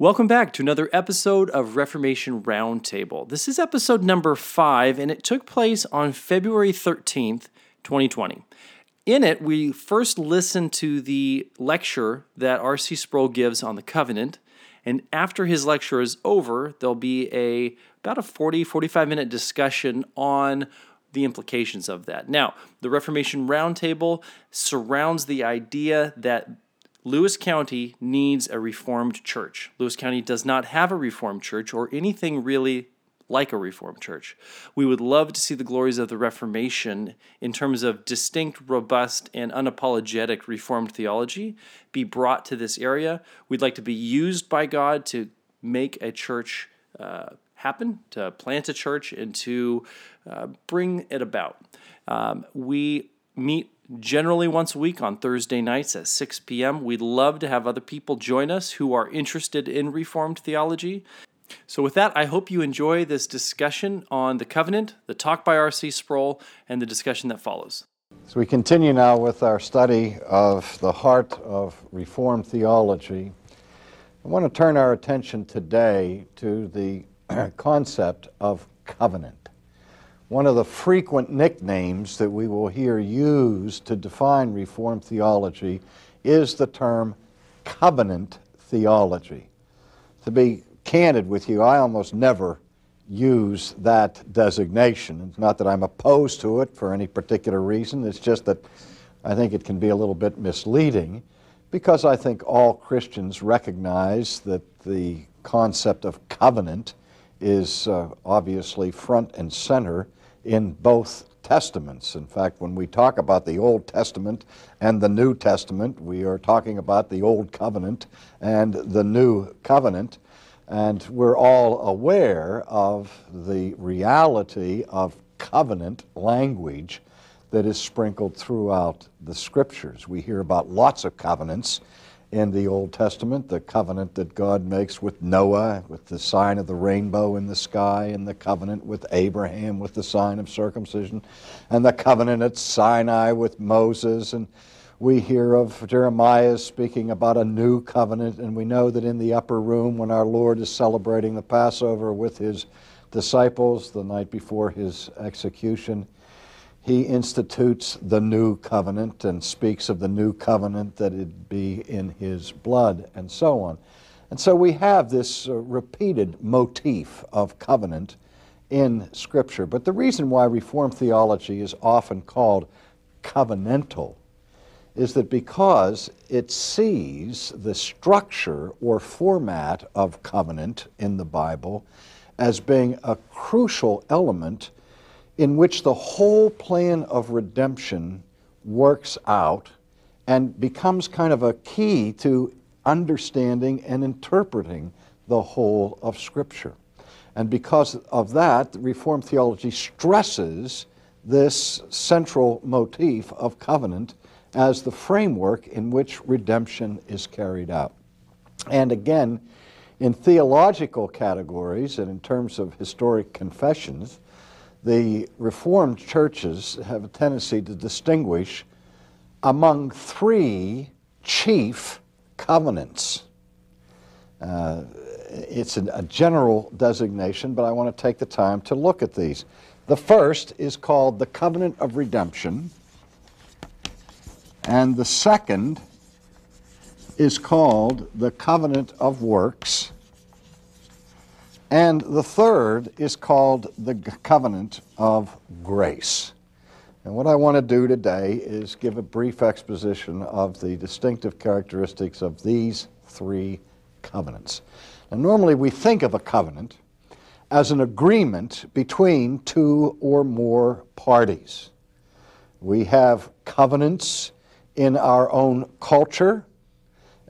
Welcome back to another episode of Reformation Roundtable. This is episode number five, and it took place on February 13th, 2020. In it, we first listened to the lecture that R.C. Sproul gives on the covenant, and after his lecture is over, there'll be a about a 40 45 minute discussion on the implications of that. Now, the Reformation Roundtable surrounds the idea that Lewis County needs a Reformed church. Lewis County does not have a Reformed church or anything really like a Reformed church. We would love to see the glories of the Reformation in terms of distinct, robust, and unapologetic Reformed theology be brought to this area. We'd like to be used by God to make a church uh, happen, to plant a church, and to uh, bring it about. Um, we meet generally once a week on Thursday nights at 6 p.m. We'd love to have other people join us who are interested in Reformed theology. So, with that, I hope you enjoy this discussion on the covenant, the talk by R.C. Sproul, and the discussion that follows. So, we continue now with our study of the heart of Reformed theology. I want to turn our attention today to the concept of covenant. One of the frequent nicknames that we will hear used to define Reformed theology is the term covenant theology. To be candid with you, I almost never use that designation. It's not that I'm opposed to it for any particular reason, it's just that I think it can be a little bit misleading because I think all Christians recognize that the concept of covenant is uh, obviously front and center in both Testaments. In fact, when we talk about the Old Testament and the New Testament, we are talking about the Old Covenant and the New Covenant. And we're all aware of the reality of covenant language that is sprinkled throughout the Scriptures. We hear about lots of covenants in the Old Testament, the covenant that God makes with Noah, with the sign of the rainbow in the sky, and the covenant with Abraham with the sign of circumcision, and the covenant at Sinai with Moses. And we hear of Jeremiah speaking about a new covenant, and we know that in the upper room, when our Lord is celebrating the Passover with his disciples the night before his execution, he institutes the new covenant and speaks of the new covenant that it be in his blood and so on. And so we have this uh, repeated motif of covenant in Scripture. But the reason why Reformed theology is often called covenantal is that because it sees the structure or format of covenant in the Bible as being a crucial element in which the whole plan of redemption works out and becomes kind of a key to understanding and interpreting the whole of Scripture. And because of that, Reformed theology stresses this central motif of covenant as the framework in which redemption is carried out. And again, in theological categories and in terms of historic confessions, the Reformed churches have a tendency to distinguish among three chief covenants. Uh, it's a, a general designation, but I want to take the time to look at these. The first is called the covenant of redemption, and the second is called the covenant of works. And the third is called the covenant of grace. And what I want to do today is give a brief exposition of the distinctive characteristics of these three covenants. Now, normally we think of a covenant as an agreement between two or more parties. We have covenants in our own culture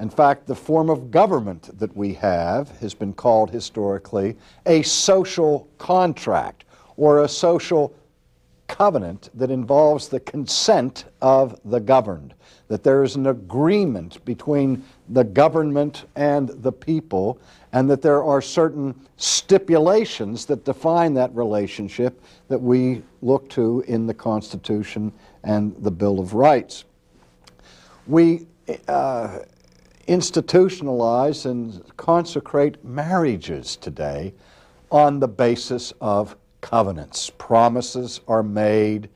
in fact, the form of government that we have has been called historically a social contract or a social covenant that involves the consent of the governed, that there is an agreement between the government and the people, and that there are certain stipulations that define that relationship that we look to in the Constitution and the Bill of Rights. We uh, institutionalize and consecrate marriages today on the basis of covenants. Promises are made,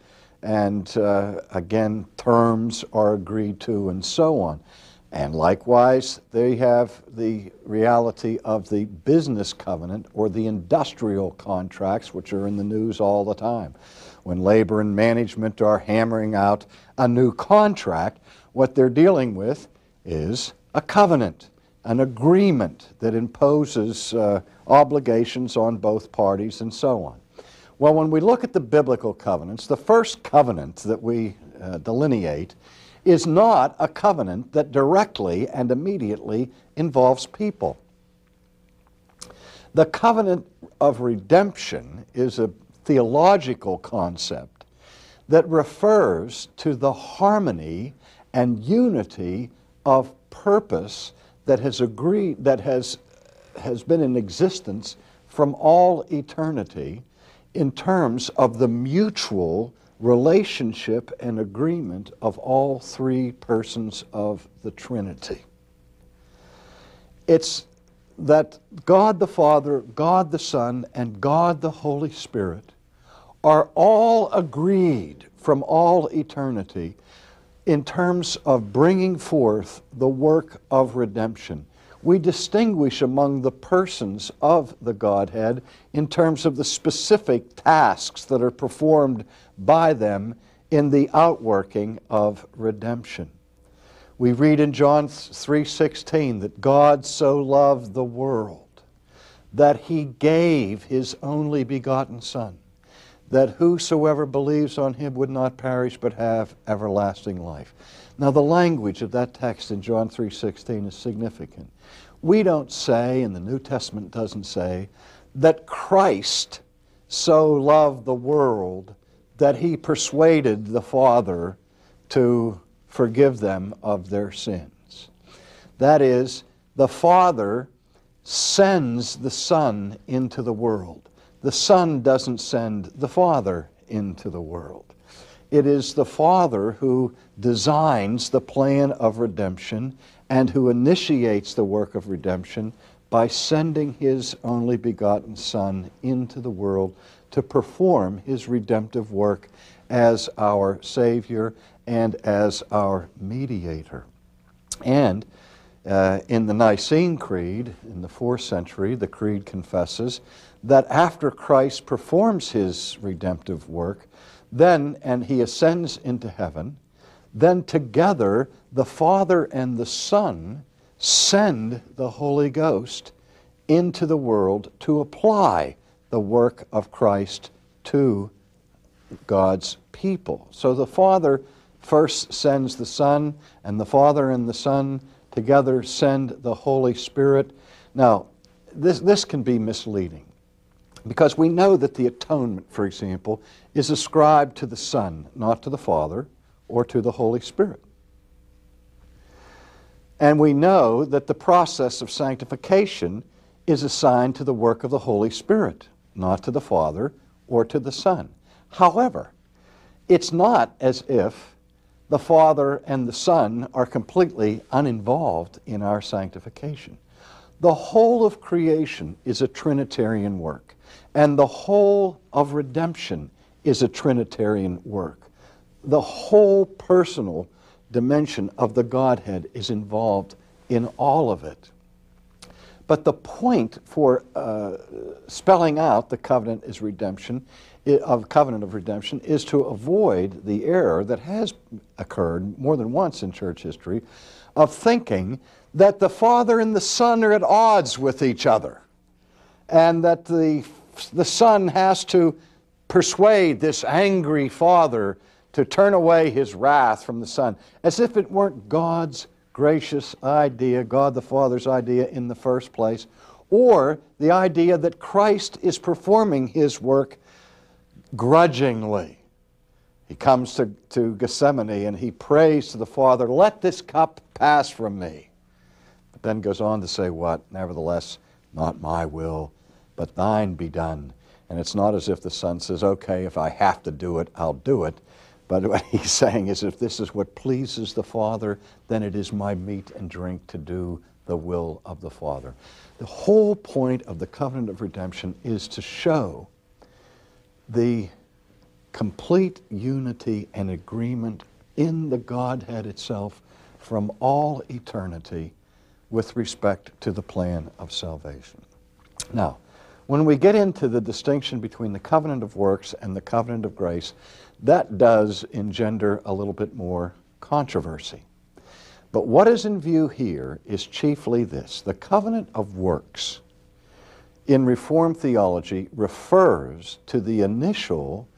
and uh, again, terms are agreed to, and so on. And likewise, they have the reality of the business covenant or the industrial contracts, which are in the news all the time. When labor and management are hammering out a new contract, what they're dealing with is a covenant, an agreement that imposes uh, obligations on both parties and so on. Well, when we look at the biblical covenants, the first covenant that we uh, delineate is not a covenant that directly and immediately involves people. The covenant of redemption is a theological concept that refers to the harmony and unity of purpose that has agreed that has has been in existence from all eternity in terms of the mutual relationship and agreement of all three persons of the Trinity. It's that God the Father, God the Son, and God the Holy Spirit are all agreed from all eternity in terms of bringing forth the work of redemption. We distinguish among the persons of the Godhead in terms of the specific tasks that are performed by them in the outworking of redemption. We read in John 3:16 that God so loved the world that he gave his only begotten son that whosoever believes on him would not perish but have everlasting life. Now the language of that text in John 3:16 is significant. We don't say and the New Testament doesn't say that Christ so loved the world that he persuaded the Father to forgive them of their sins. That is, the Father sends the Son into the world. The Son doesn't send the Father into the world. It is the Father who designs the plan of redemption and who initiates the work of redemption by sending His only begotten Son into the world to perform His redemptive work as our Savior and as our mediator. And uh, in the Nicene Creed, in the fourth century, the Creed confesses that after Christ performs his redemptive work, then, and he ascends into heaven, then together the Father and the Son send the Holy Ghost into the world to apply the work of Christ to God's people. So the Father first sends the Son, and the Father and the Son together send the Holy Spirit. Now, this, this can be misleading. Because we know that the atonement, for example, is ascribed to the Son, not to the Father or to the Holy Spirit. And we know that the process of sanctification is assigned to the work of the Holy Spirit, not to the Father or to the Son. However, it's not as if the Father and the Son are completely uninvolved in our sanctification. The whole of creation is a Trinitarian work. And the whole of redemption is a Trinitarian work. The whole personal dimension of the Godhead is involved in all of it. But the point for uh, spelling out the covenant is redemption, of covenant of redemption, is to avoid the error that has occurred more than once in church history of thinking that the Father and the Son are at odds with each other, and that the the son has to persuade this angry father to turn away his wrath from the son, as if it weren't God's gracious idea, God the Father's idea in the first place, or the idea that Christ is performing his work grudgingly. He comes to, to Gethsemane and he prays to the Father, Let this cup pass from me. But then goes on to say, What? Nevertheless, not my will, but thine be done. And it's not as if the Son says, okay, if I have to do it, I'll do it. But what he's saying is if this is what pleases the Father, then it is my meat and drink to do the will of the Father. The whole point of the covenant of redemption is to show the complete unity and agreement in the Godhead itself from all eternity with respect to the plan of salvation. Now, when we get into the distinction between the covenant of works and the covenant of grace, that does engender a little bit more controversy. But what is in view here is chiefly this the covenant of works in Reformed theology refers to the initial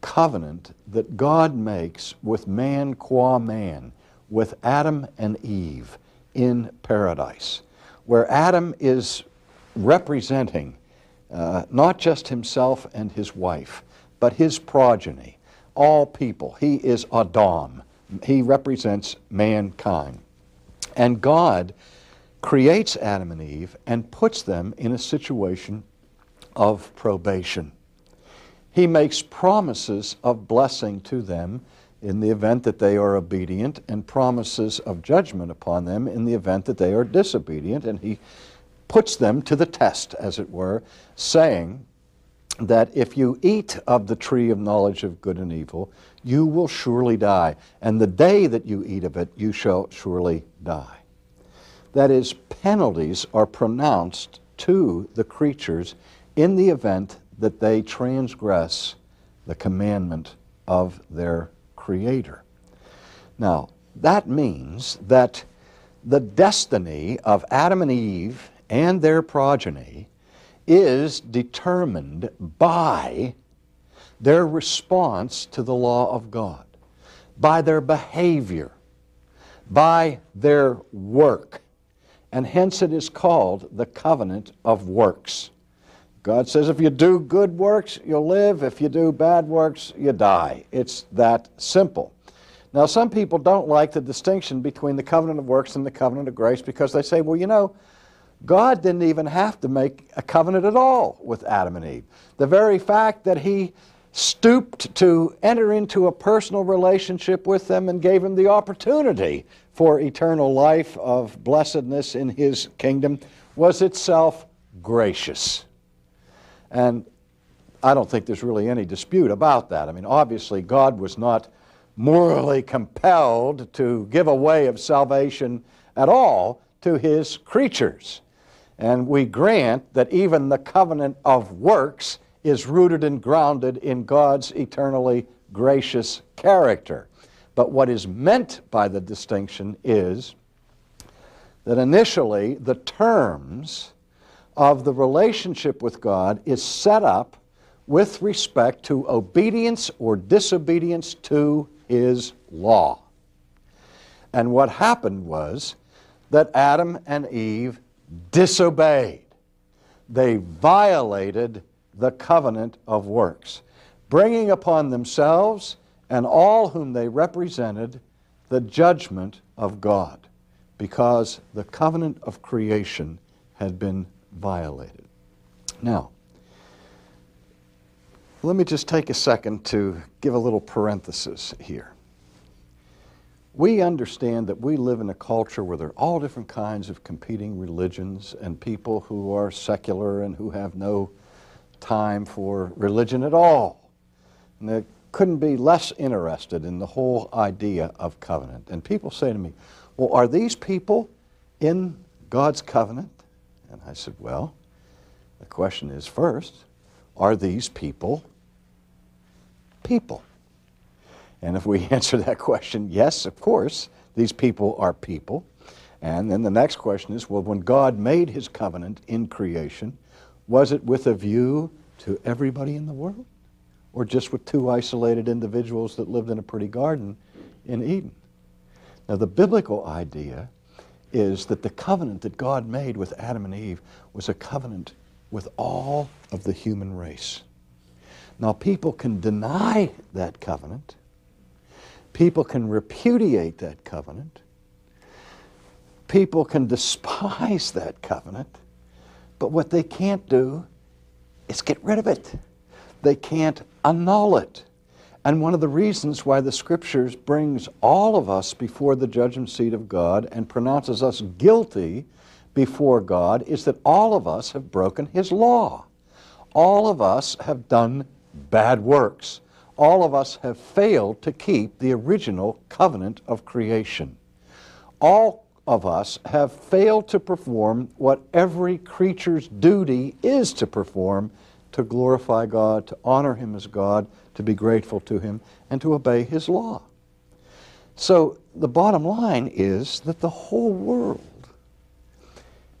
covenant that God makes with man qua man, with Adam and Eve in paradise, where Adam is representing uh, not just himself and his wife, but his progeny, all people. He is Adam. He represents mankind. And God creates Adam and Eve and puts them in a situation of probation. He makes promises of blessing to them in the event that they are obedient, and promises of judgment upon them in the event that they are disobedient. And he puts them to the test, as it were, saying that if you eat of the tree of knowledge of good and evil, you will surely die. And the day that you eat of it, you shall surely die. That is, penalties are pronounced to the creatures in the event that they transgress the commandment of their Creator. Now, that means that the destiny of Adam and Eve and their progeny is determined by their response to the law of God, by their behavior, by their work. And hence it is called the covenant of works. God says if you do good works, you'll live. If you do bad works, you die. It's that simple. Now, some people don't like the distinction between the covenant of works and the covenant of grace because they say, well, you know, God didn't even have to make a covenant at all with Adam and Eve. The very fact that He stooped to enter into a personal relationship with them and gave them the opportunity for eternal life of blessedness in His kingdom was itself gracious. And I don't think there's really any dispute about that. I mean, obviously, God was not morally compelled to give a way of salvation at all to his creatures. And we grant that even the covenant of works is rooted and grounded in God's eternally gracious character. But what is meant by the distinction is that initially the terms of the relationship with God is set up with respect to obedience or disobedience to His law. And what happened was that Adam and Eve disobeyed. They violated the covenant of works, bringing upon themselves and all whom they represented the judgment of God, because the covenant of creation had been violated. Now, let me just take a second to give a little parenthesis here. We understand that we live in a culture where there are all different kinds of competing religions and people who are secular and who have no time for religion at all. And they couldn't be less interested in the whole idea of covenant. And people say to me, Well, are these people in God's covenant? And I said, Well, the question is first, are these people people? And if we answer that question, yes, of course, these people are people. And then the next question is well, when God made his covenant in creation, was it with a view to everybody in the world? Or just with two isolated individuals that lived in a pretty garden in Eden? Now, the biblical idea is that the covenant that God made with Adam and Eve was a covenant with all of the human race. Now, people can deny that covenant, people can repudiate that covenant, people can despise that covenant, but what they can't do is get rid of it. They can't annul it. And one of the reasons why the scriptures brings all of us before the judgment seat of God and pronounces us guilty before God is that all of us have broken his law. All of us have done bad works. All of us have failed to keep the original covenant of creation. All of us have failed to perform what every creature's duty is to perform to glorify God, to honor Him as God, to be grateful to Him, and to obey His law. So the bottom line is that the whole world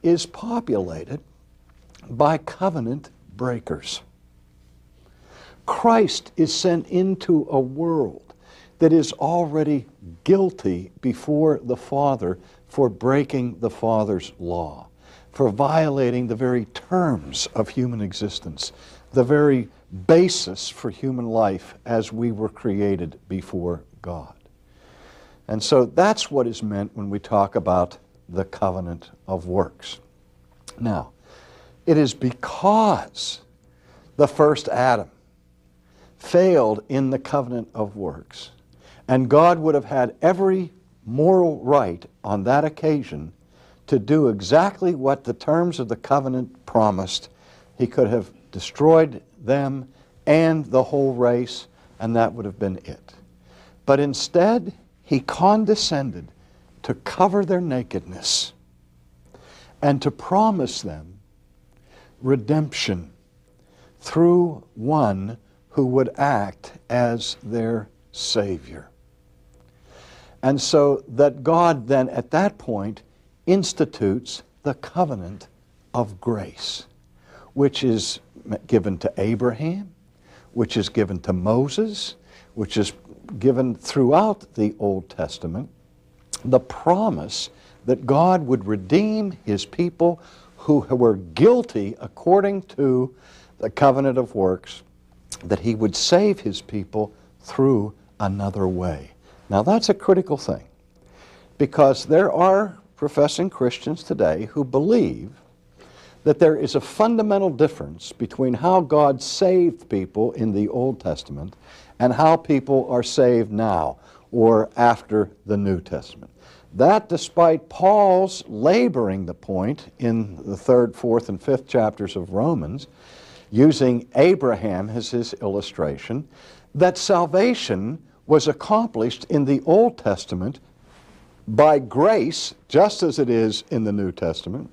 is populated by covenant breakers. Christ is sent into a world that is already guilty before the Father for breaking the Father's law, for violating the very terms of human existence, the very basis for human life as we were created before God. And so that's what is meant when we talk about the covenant of works. Now, it is because the first Adam failed in the covenant of works, and God would have had every moral right on that occasion to do exactly what the terms of the covenant promised. He could have destroyed them and the whole race, and that would have been it. But instead, he condescended to cover their nakedness and to promise them redemption through one who would act as their Savior. And so that God then at that point institutes the covenant of grace, which is given to Abraham, which is given to Moses, which is given throughout the Old Testament, the promise that God would redeem his people who were guilty according to the covenant of works, that he would save his people through another way. Now, that's a critical thing because there are professing Christians today who believe that there is a fundamental difference between how God saved people in the Old Testament and how people are saved now or after the New Testament. That, despite Paul's laboring the point in the third, fourth, and fifth chapters of Romans, using Abraham as his illustration, that salvation was accomplished in the Old Testament by grace, just as it is in the New Testament,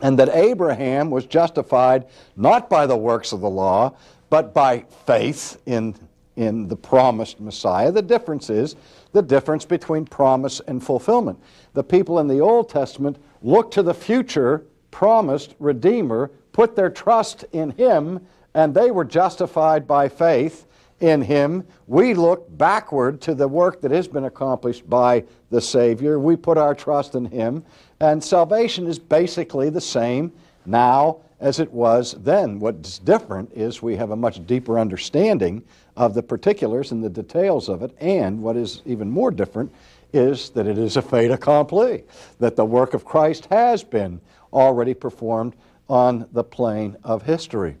and that Abraham was justified not by the works of the law, but by faith in, in the promised Messiah. The difference is the difference between promise and fulfillment. The people in the Old Testament looked to the future promised Redeemer, put their trust in Him, and they were justified by faith in Him. We look backward to the work that has been accomplished by the Savior. We put our trust in Him. And salvation is basically the same now as it was then. What's different is we have a much deeper understanding of the particulars and the details of it. And what is even more different is that it is a fait accompli, that the work of Christ has been already performed on the plane of history.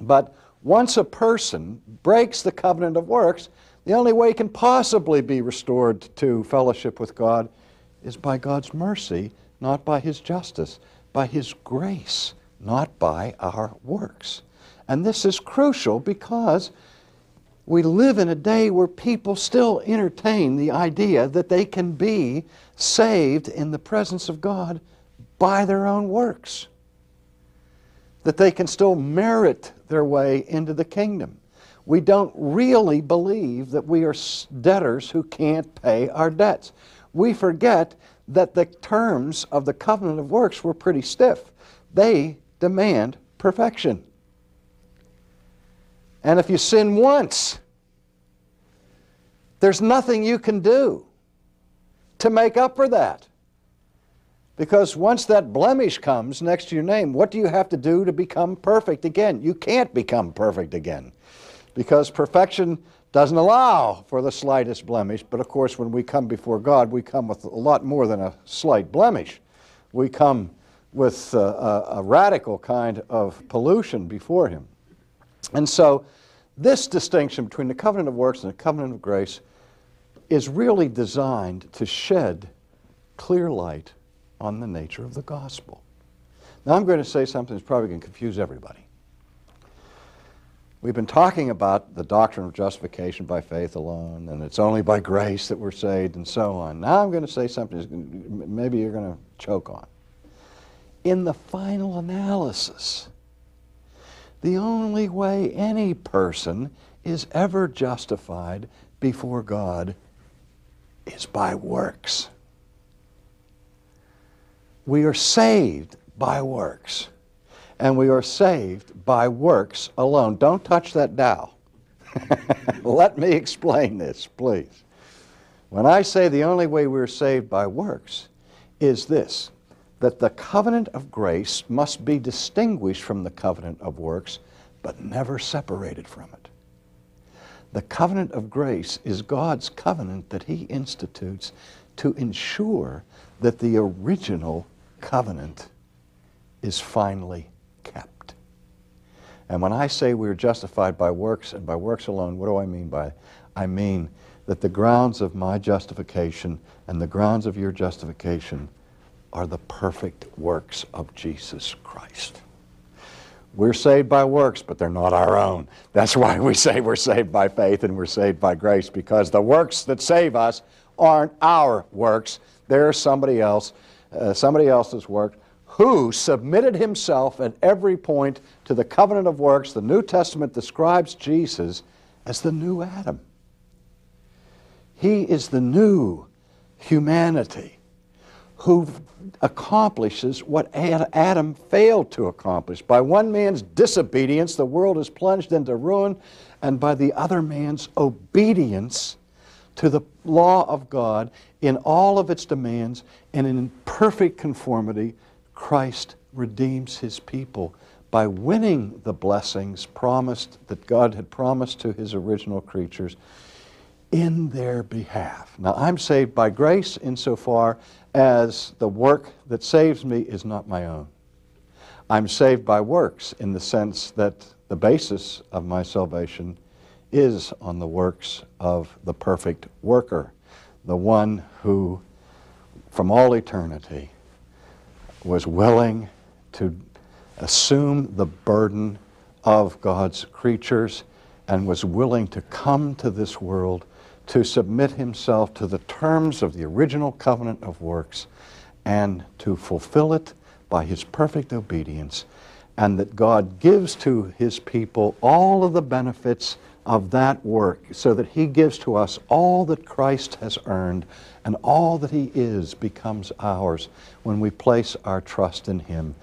But once a person breaks the covenant of works, the only way he can possibly be restored to fellowship with God is by God's mercy, not by His justice, by His grace, not by our works. And this is crucial because we live in a day where people still entertain the idea that they can be saved in the presence of God by their own works that they can still merit their way into the kingdom. We don't really believe that we are debtors who can't pay our debts. We forget that the terms of the covenant of works were pretty stiff. They demand perfection. And if you sin once, there's nothing you can do to make up for that. Because once that blemish comes next to your name, what do you have to do to become perfect again? You can't become perfect again because perfection doesn't allow for the slightest blemish. But of course, when we come before God, we come with a lot more than a slight blemish. We come with a, a, a radical kind of pollution before Him. And so this distinction between the covenant of works and the covenant of grace is really designed to shed clear light on the nature of the gospel. Now, I'm going to say something that's probably going to confuse everybody. We've been talking about the doctrine of justification by faith alone, and it's only by grace that we're saved, and so on. Now, I'm going to say something that maybe you're going to choke on. In the final analysis, the only way any person is ever justified before God is by works. We are saved by works. And we are saved by works alone. Don't touch that dial. Let me explain this, please. When I say the only way we're saved by works is this that the covenant of grace must be distinguished from the covenant of works, but never separated from it. The covenant of grace is God's covenant that He institutes to ensure that the original covenant is finally kept. And when I say we're justified by works and by works alone, what do I mean by it? I mean that the grounds of my justification and the grounds of your justification are the perfect works of Jesus Christ. We're saved by works, but they're not our own. That's why we say we're saved by faith and we're saved by grace, because the works that save us aren't our works. They're somebody else, uh, somebody else's work, who submitted himself at every point to the covenant of works. The New Testament describes Jesus as the new Adam. He is the new humanity who accomplishes what Adam failed to accomplish. By one man's disobedience, the world is plunged into ruin, and by the other man's obedience to the law of God in all of its demands and in perfect conformity, Christ redeems his people by winning the blessings promised that God had promised to his original creatures in their behalf. Now, I'm saved by grace insofar as the work that saves me is not my own. I'm saved by works in the sense that the basis of my salvation is on the works of the perfect worker, the one who, from all eternity, was willing to assume the burden of God's creatures and was willing to come to this world to submit himself to the terms of the original covenant of works and to fulfill it by his perfect obedience, and that God gives to his people all of the benefits of that work, so that he gives to us all that Christ has earned, and all that he is becomes ours when we place our trust in him.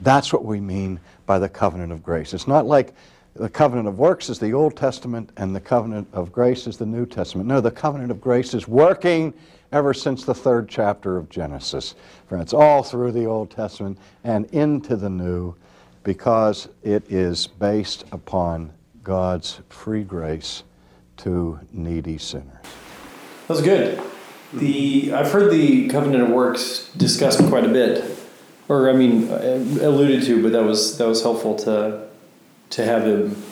That's what we mean by the covenant of grace. It's not like the covenant of works is the Old Testament and the covenant of grace is the New Testament. No, the covenant of grace is working ever since the third chapter of Genesis. Friends, all through the Old Testament and into the New because it is based upon God's free grace to needy sinners. That was good. The I've heard the covenant of works discussed quite a bit, or I mean, uh, alluded to, but that was that was helpful to to have him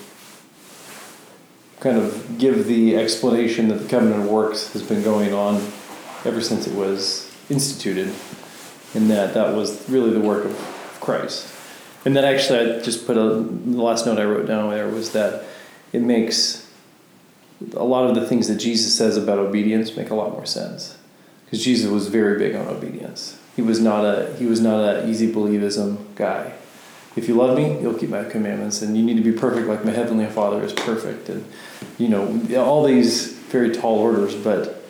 kind of give the explanation that the covenant of works has been going on ever since it was instituted, and that that was really the work of Christ. And then actually, I just put a the last note I wrote down there was that it makes a lot of the things that Jesus says about obedience make a lot more sense because Jesus was very big on obedience. He was not a he was not an easy believism guy if you love me, you'll keep my commandments, and you need to be perfect like my heavenly Father is perfect. And you know all these very tall orders, but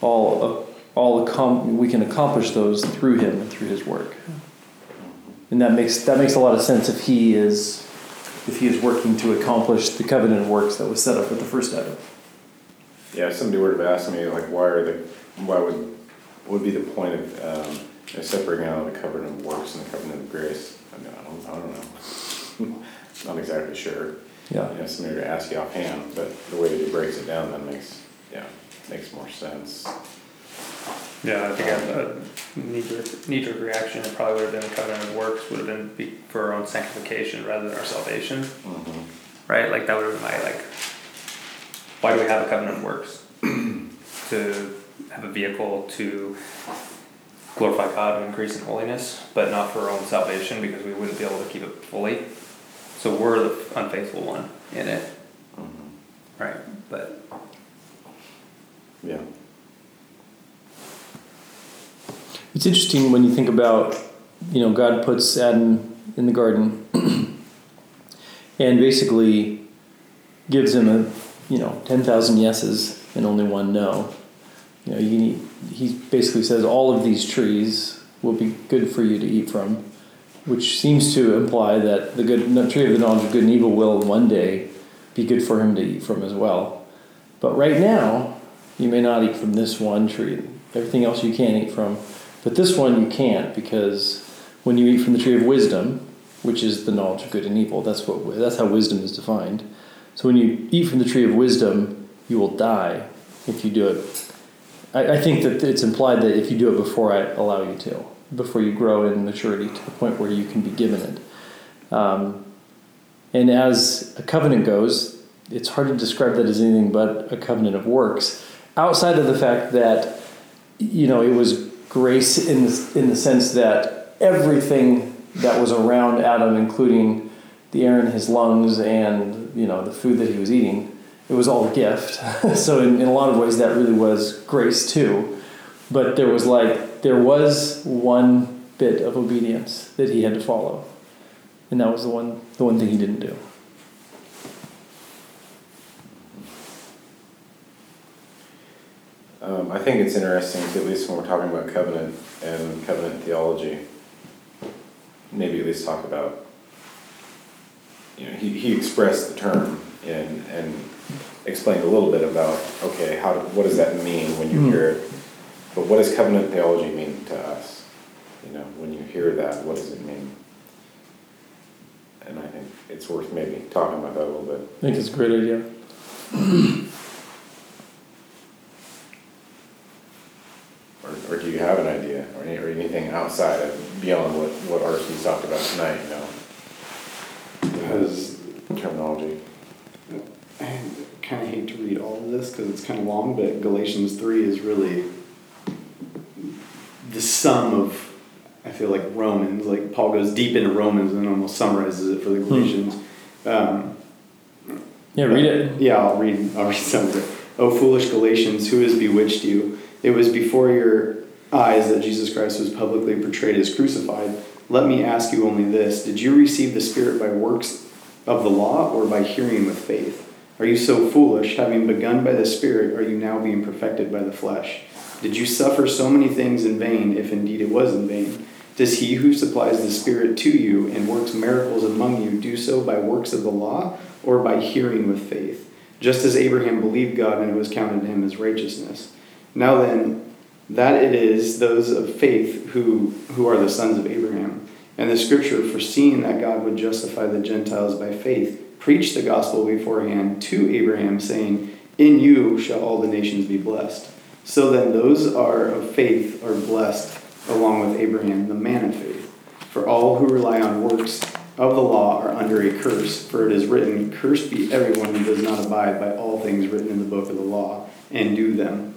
all all we can accomplish those through Him and through His work. And that makes that makes a lot of sense if He is if He is working to accomplish the covenant works that was set up with the first Adam. Yeah, if somebody were to ask me like, why are the why would would be the point of um, separating out the covenant of works and the covenant of grace? I mean, I don't, I don't know. Not exactly sure. Yeah. You know, somebody to ask you offhand, but the way that he breaks it down then makes, yeah, makes more sense. Yeah, I think a knee-jerk, knee-jerk reaction, it probably would have been covenant of works, would have been be for our own sanctification rather than our salvation. Mm-hmm. right? Like that would be my like. Why do we have a covenant of works? to have a vehicle to glorify God and increase in holiness, but not for our own salvation because we wouldn't be able to keep it fully. So we're the unfaithful one in it, right? But Yeah. It's interesting when you think about, you know, God puts Adam in the garden and basically gives him a, you know, 10,000 yeses and only one no. You know, he basically says all of these trees will be good for you to eat from, which seems to imply that the good the tree of the knowledge of good and evil will one day be good for him to eat from as well. But right now, you may not eat from this one tree. Everything else you can eat from. But this one you can't because when you eat from the tree of wisdom, which is the knowledge of good and evil, that's what that's how wisdom is defined. So when you eat from the tree of wisdom, you will die if you do it. I, I think that it's implied that if you do it before I allow you to, before you grow in maturity to the point where you can be given it. Um, and as a covenant goes, it's hard to describe that as anything but a covenant of works, outside of the fact that you know it was grace in the, in the sense that everything that was around Adam, including the air in his lungs and you know the food that he was eating, it was all a gift. so in, in a lot of ways, that really was grace too. But there was like there was one bit of obedience that he had to follow, and that was the one the one thing he didn't do. Um, I think it's interesting, at least when we're talking about covenant and covenant theology, maybe at least talk about, you know, he, he expressed the term and, and explained a little bit about, okay, how, what does that mean when you Mhm. hear it? But what does covenant theology mean to us? You know, when you hear that, what does it mean? And I think it's worth maybe talking about that a little bit. I think it's a great idea. Or, or do you have an idea, or, any, or anything outside of, beyond what, what RC's talked about tonight, you know? Because Terminology. I kind of hate to read all of this because it's kind of long, but Galatians 3 is really the sum of, I feel like, Romans. Like, Paul goes deep into Romans and almost summarizes it for the Galatians. Um, Yeah, read it. yeah, I'll read. I'll read some of it. O foolish Galatians, who has bewitched you? It was before your eyes that Jesus Christ was publicly portrayed as crucified. Let me ask you only this: Did you receive the Spirit by works of the law, or by hearing with faith? Are you so foolish? Having begun by the Spirit, are you now being perfected by the flesh? Did you suffer so many things in vain, if indeed it was in vain? Does he who supplies the Spirit to you and works miracles among you do so by works of the law or by hearing with faith? Just as Abraham believed God and it was counted to him as righteousness. Now then, that it is those of faith who, who are the sons of Abraham. And the scripture, foreseeing that God would justify the Gentiles by faith, preached the gospel beforehand to Abraham, saying, In you shall all the nations be blessed. So then, those are of faith are blessed along with Abraham, the man of faith. For all who rely on works of the law are under a curse, for it is written, Cursed be everyone who does not abide by all things written in the book of the law and do them.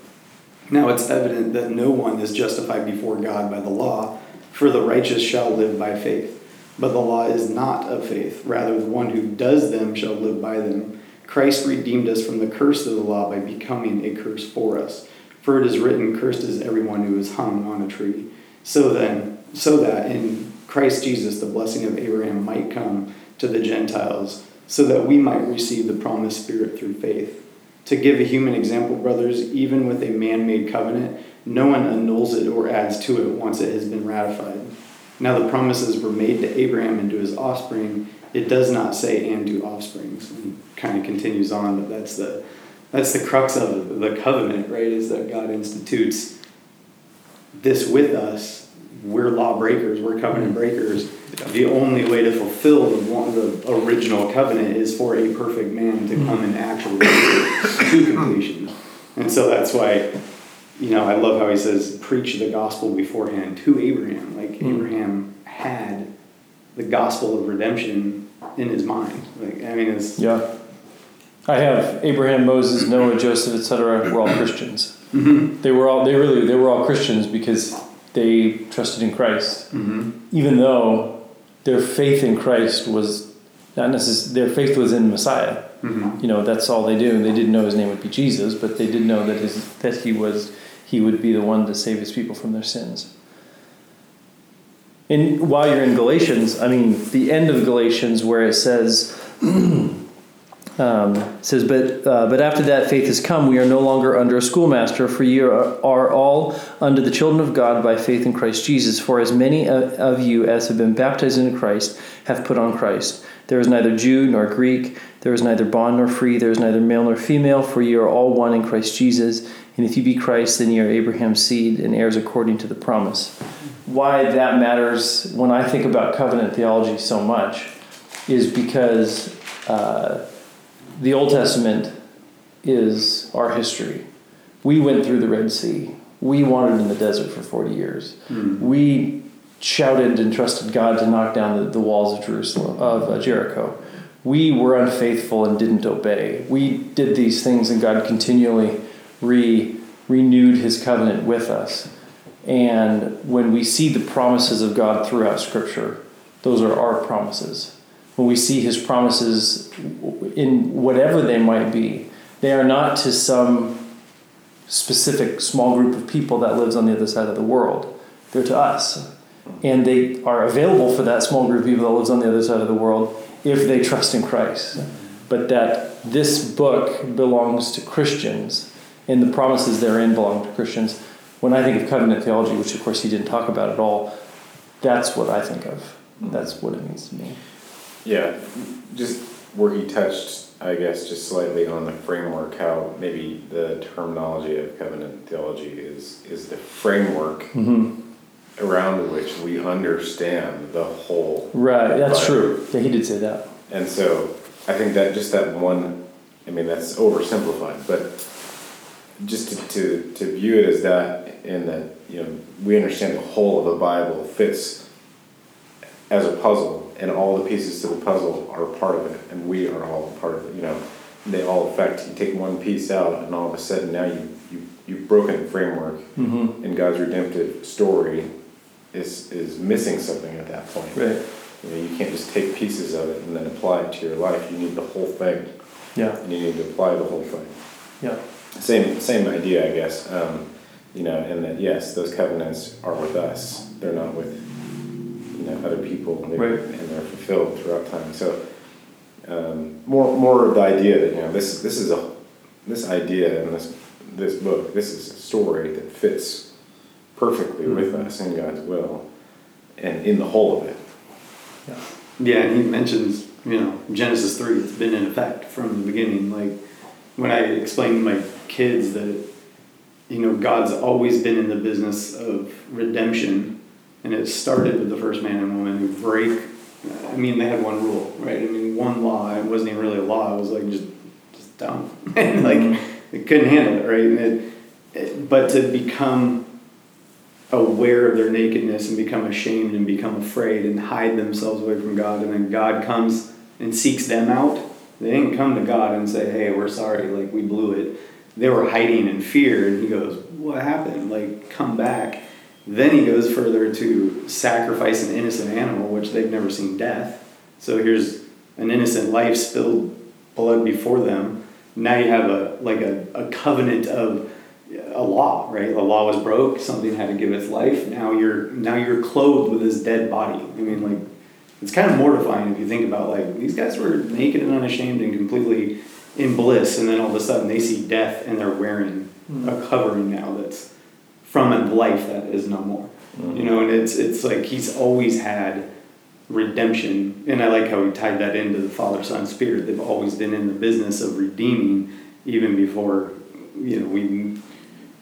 Now it's evident that no one is justified before God by the law, for the righteous shall live by faith. But the law is not of faith, rather, the one who does them shall live by them. Christ redeemed us from the curse of the law by becoming a curse for us. For it is written, Cursed is everyone who is hung on a tree. So then, so that in Christ Jesus the blessing of Abraham might come to the Gentiles, so that we might receive the promised Spirit through faith. To give a human example, brothers, even with a man made covenant, no one annuls it or adds to it once it has been ratified. Now the promises were made to Abraham and to his offspring. It does not say and to offsprings. And kind of continues on, but that's the that's the crux of the covenant, right? Is that God institutes this with us. We're lawbreakers, we're covenant breakers. The only way to fulfill the, one, the original covenant is for a perfect man to come and actually to completion. And so that's why, you know, I love how he says, preach the gospel beforehand to Abraham. Like Mm. Abraham had the gospel of redemption in his mind. Like I mean, it's Yeah. I have Abraham, Moses, Noah, Joseph, etc. Were all Christians. mm-hmm. They were all they really they were all Christians because they trusted in Christ, Mm-hmm. even though their faith in Christ was not necessarily their faith was in Messiah. Mm-hmm. You know that's all they do. They didn't know his name would be Jesus, but they did know that his that he was he would be the one to save his people from their sins. And while you're in Galatians, I mean the end of Galatians where it says. Um, says, but uh, but after that faith has come, we are no longer under a schoolmaster, for you are, are all under the children of God by faith in Christ Jesus. For as many of, you as have been baptized into Christ have put on Christ. There is neither Jew nor Greek, there is neither bond nor free, there is neither male nor female, for you are all one in Christ Jesus. And if you be Christ, then you are Abraham's seed and heirs according to the promise. Why that matters when I think about covenant theology so much is because. Uh, the Old Testament is our history. We went through the Red Sea. We wandered in the desert for 40 years. We shouted and trusted God to knock down the, the walls of Jerusalem, of uh, Jericho. We were unfaithful and didn't obey. We did these things, and God continually re, renewed his covenant with us. And when we see the promises of God throughout Scripture, those are our promises when we see his promises in whatever they might be, they are not to some specific small group of people that lives on the other side of the world. They're to us. And they are available for that small group of people that lives on the other side of the world if they trust in Christ. But that this book belongs to Christians and the promises therein belong to Christians. When I think of covenant theology, which of course he didn't talk about at all, that's what I think of. That's what it means to me. Yeah, just where he touched, I guess, just slightly on the framework, how maybe the terminology of covenant theology is is the framework Mm-hmm. around which we understand the whole. Right, that's Right. true. Yeah, he did say that. And so I think that just that one, I mean, that's oversimplified, but just to, to, to view it as that, in that, you know, we understand the whole of the Bible fits as a puzzle, and all the pieces to the puzzle are part of it, and we are all part of it, you know. They all affect, you take one piece out, and all of a sudden now you, you, you've broken the framework, Mm-hmm. and God's redemptive story is, is missing something at that point. Right. You know, you can't just take pieces of it and then apply it to your life. You need the whole thing, Yeah. and you need to apply the whole thing. Yeah. Same same idea, I guess. Um, you know, and that yes, those covenants are with us. They're not with other people, maybe, Right. and they're fulfilled throughout time. So um, more more of the idea that you know this this is a this idea in this this book. This is a story that fits perfectly with us in God's will, and in the whole of it. Yeah. Yeah, and he mentions, you know, Genesis 3, it's been in effect from the beginning. Like, when I explain to my kids that, you know, God's always been in the business of redemption, and it started with the first man and woman who break. I mean, they had one rule, right? I mean, one law. It wasn't even really a law. It was like just, just dumb, and like mm-hmm. they couldn't handle it, right? And it, it, but to become aware of their nakedness and become ashamed and become afraid and hide themselves away from God, and then God comes and seeks them out. They didn't come to God and say, "Hey, we're sorry, like we blew it." They were hiding in fear, and He goes, "What happened? Like, come back." Then He goes further to sacrifice an innocent animal, which they've never seen death. So here's an innocent life spilled blood before them. Now you have a like a, a covenant of a law, right? The law was broke. Something had to give its life. Now you're now you're clothed with this dead body. I mean, like it's kind of mortifying if you think about like these guys were naked and unashamed and completely in bliss, and then all of a sudden they see death and they're wearing a hmm. covering now that's from a life that is no more. You know, and it's it's like he's always had redemption, and I like how he tied that into the Father, Son, Spirit. They've always been in the business of redeeming, even before you know we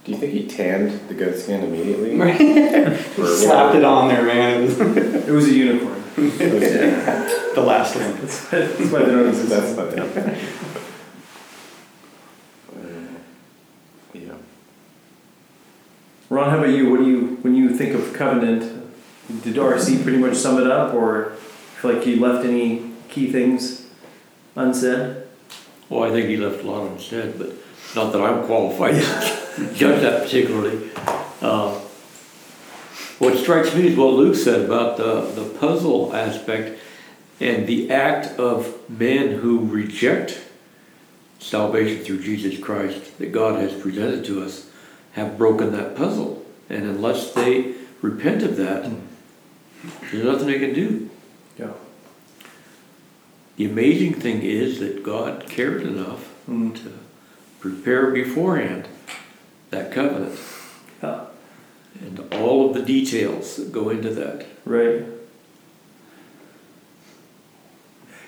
Do you think he tanned the goat skin immediately? Or slapped it on there, man. It was a unicorn. Yeah. the last one. That's why they don't exist. That's funny. Uh, Ron, how about you? What do you when you think of covenant? Did RC pretty much sum it up, or feel like you left any key things unsaid? Well, I think he left a lot unsaid, but not that I'm qualified to judge that particularly. Uh, What strikes me is what Luke said about the, the puzzle aspect and the act of men who reject salvation through Jesus Christ that God has presented to us have broken that puzzle. And unless they repent of that, there's nothing they can do. Yeah. The amazing thing is that God cared enough Mm. to prepare beforehand that covenant Yeah. and all of the details that go into that. Right.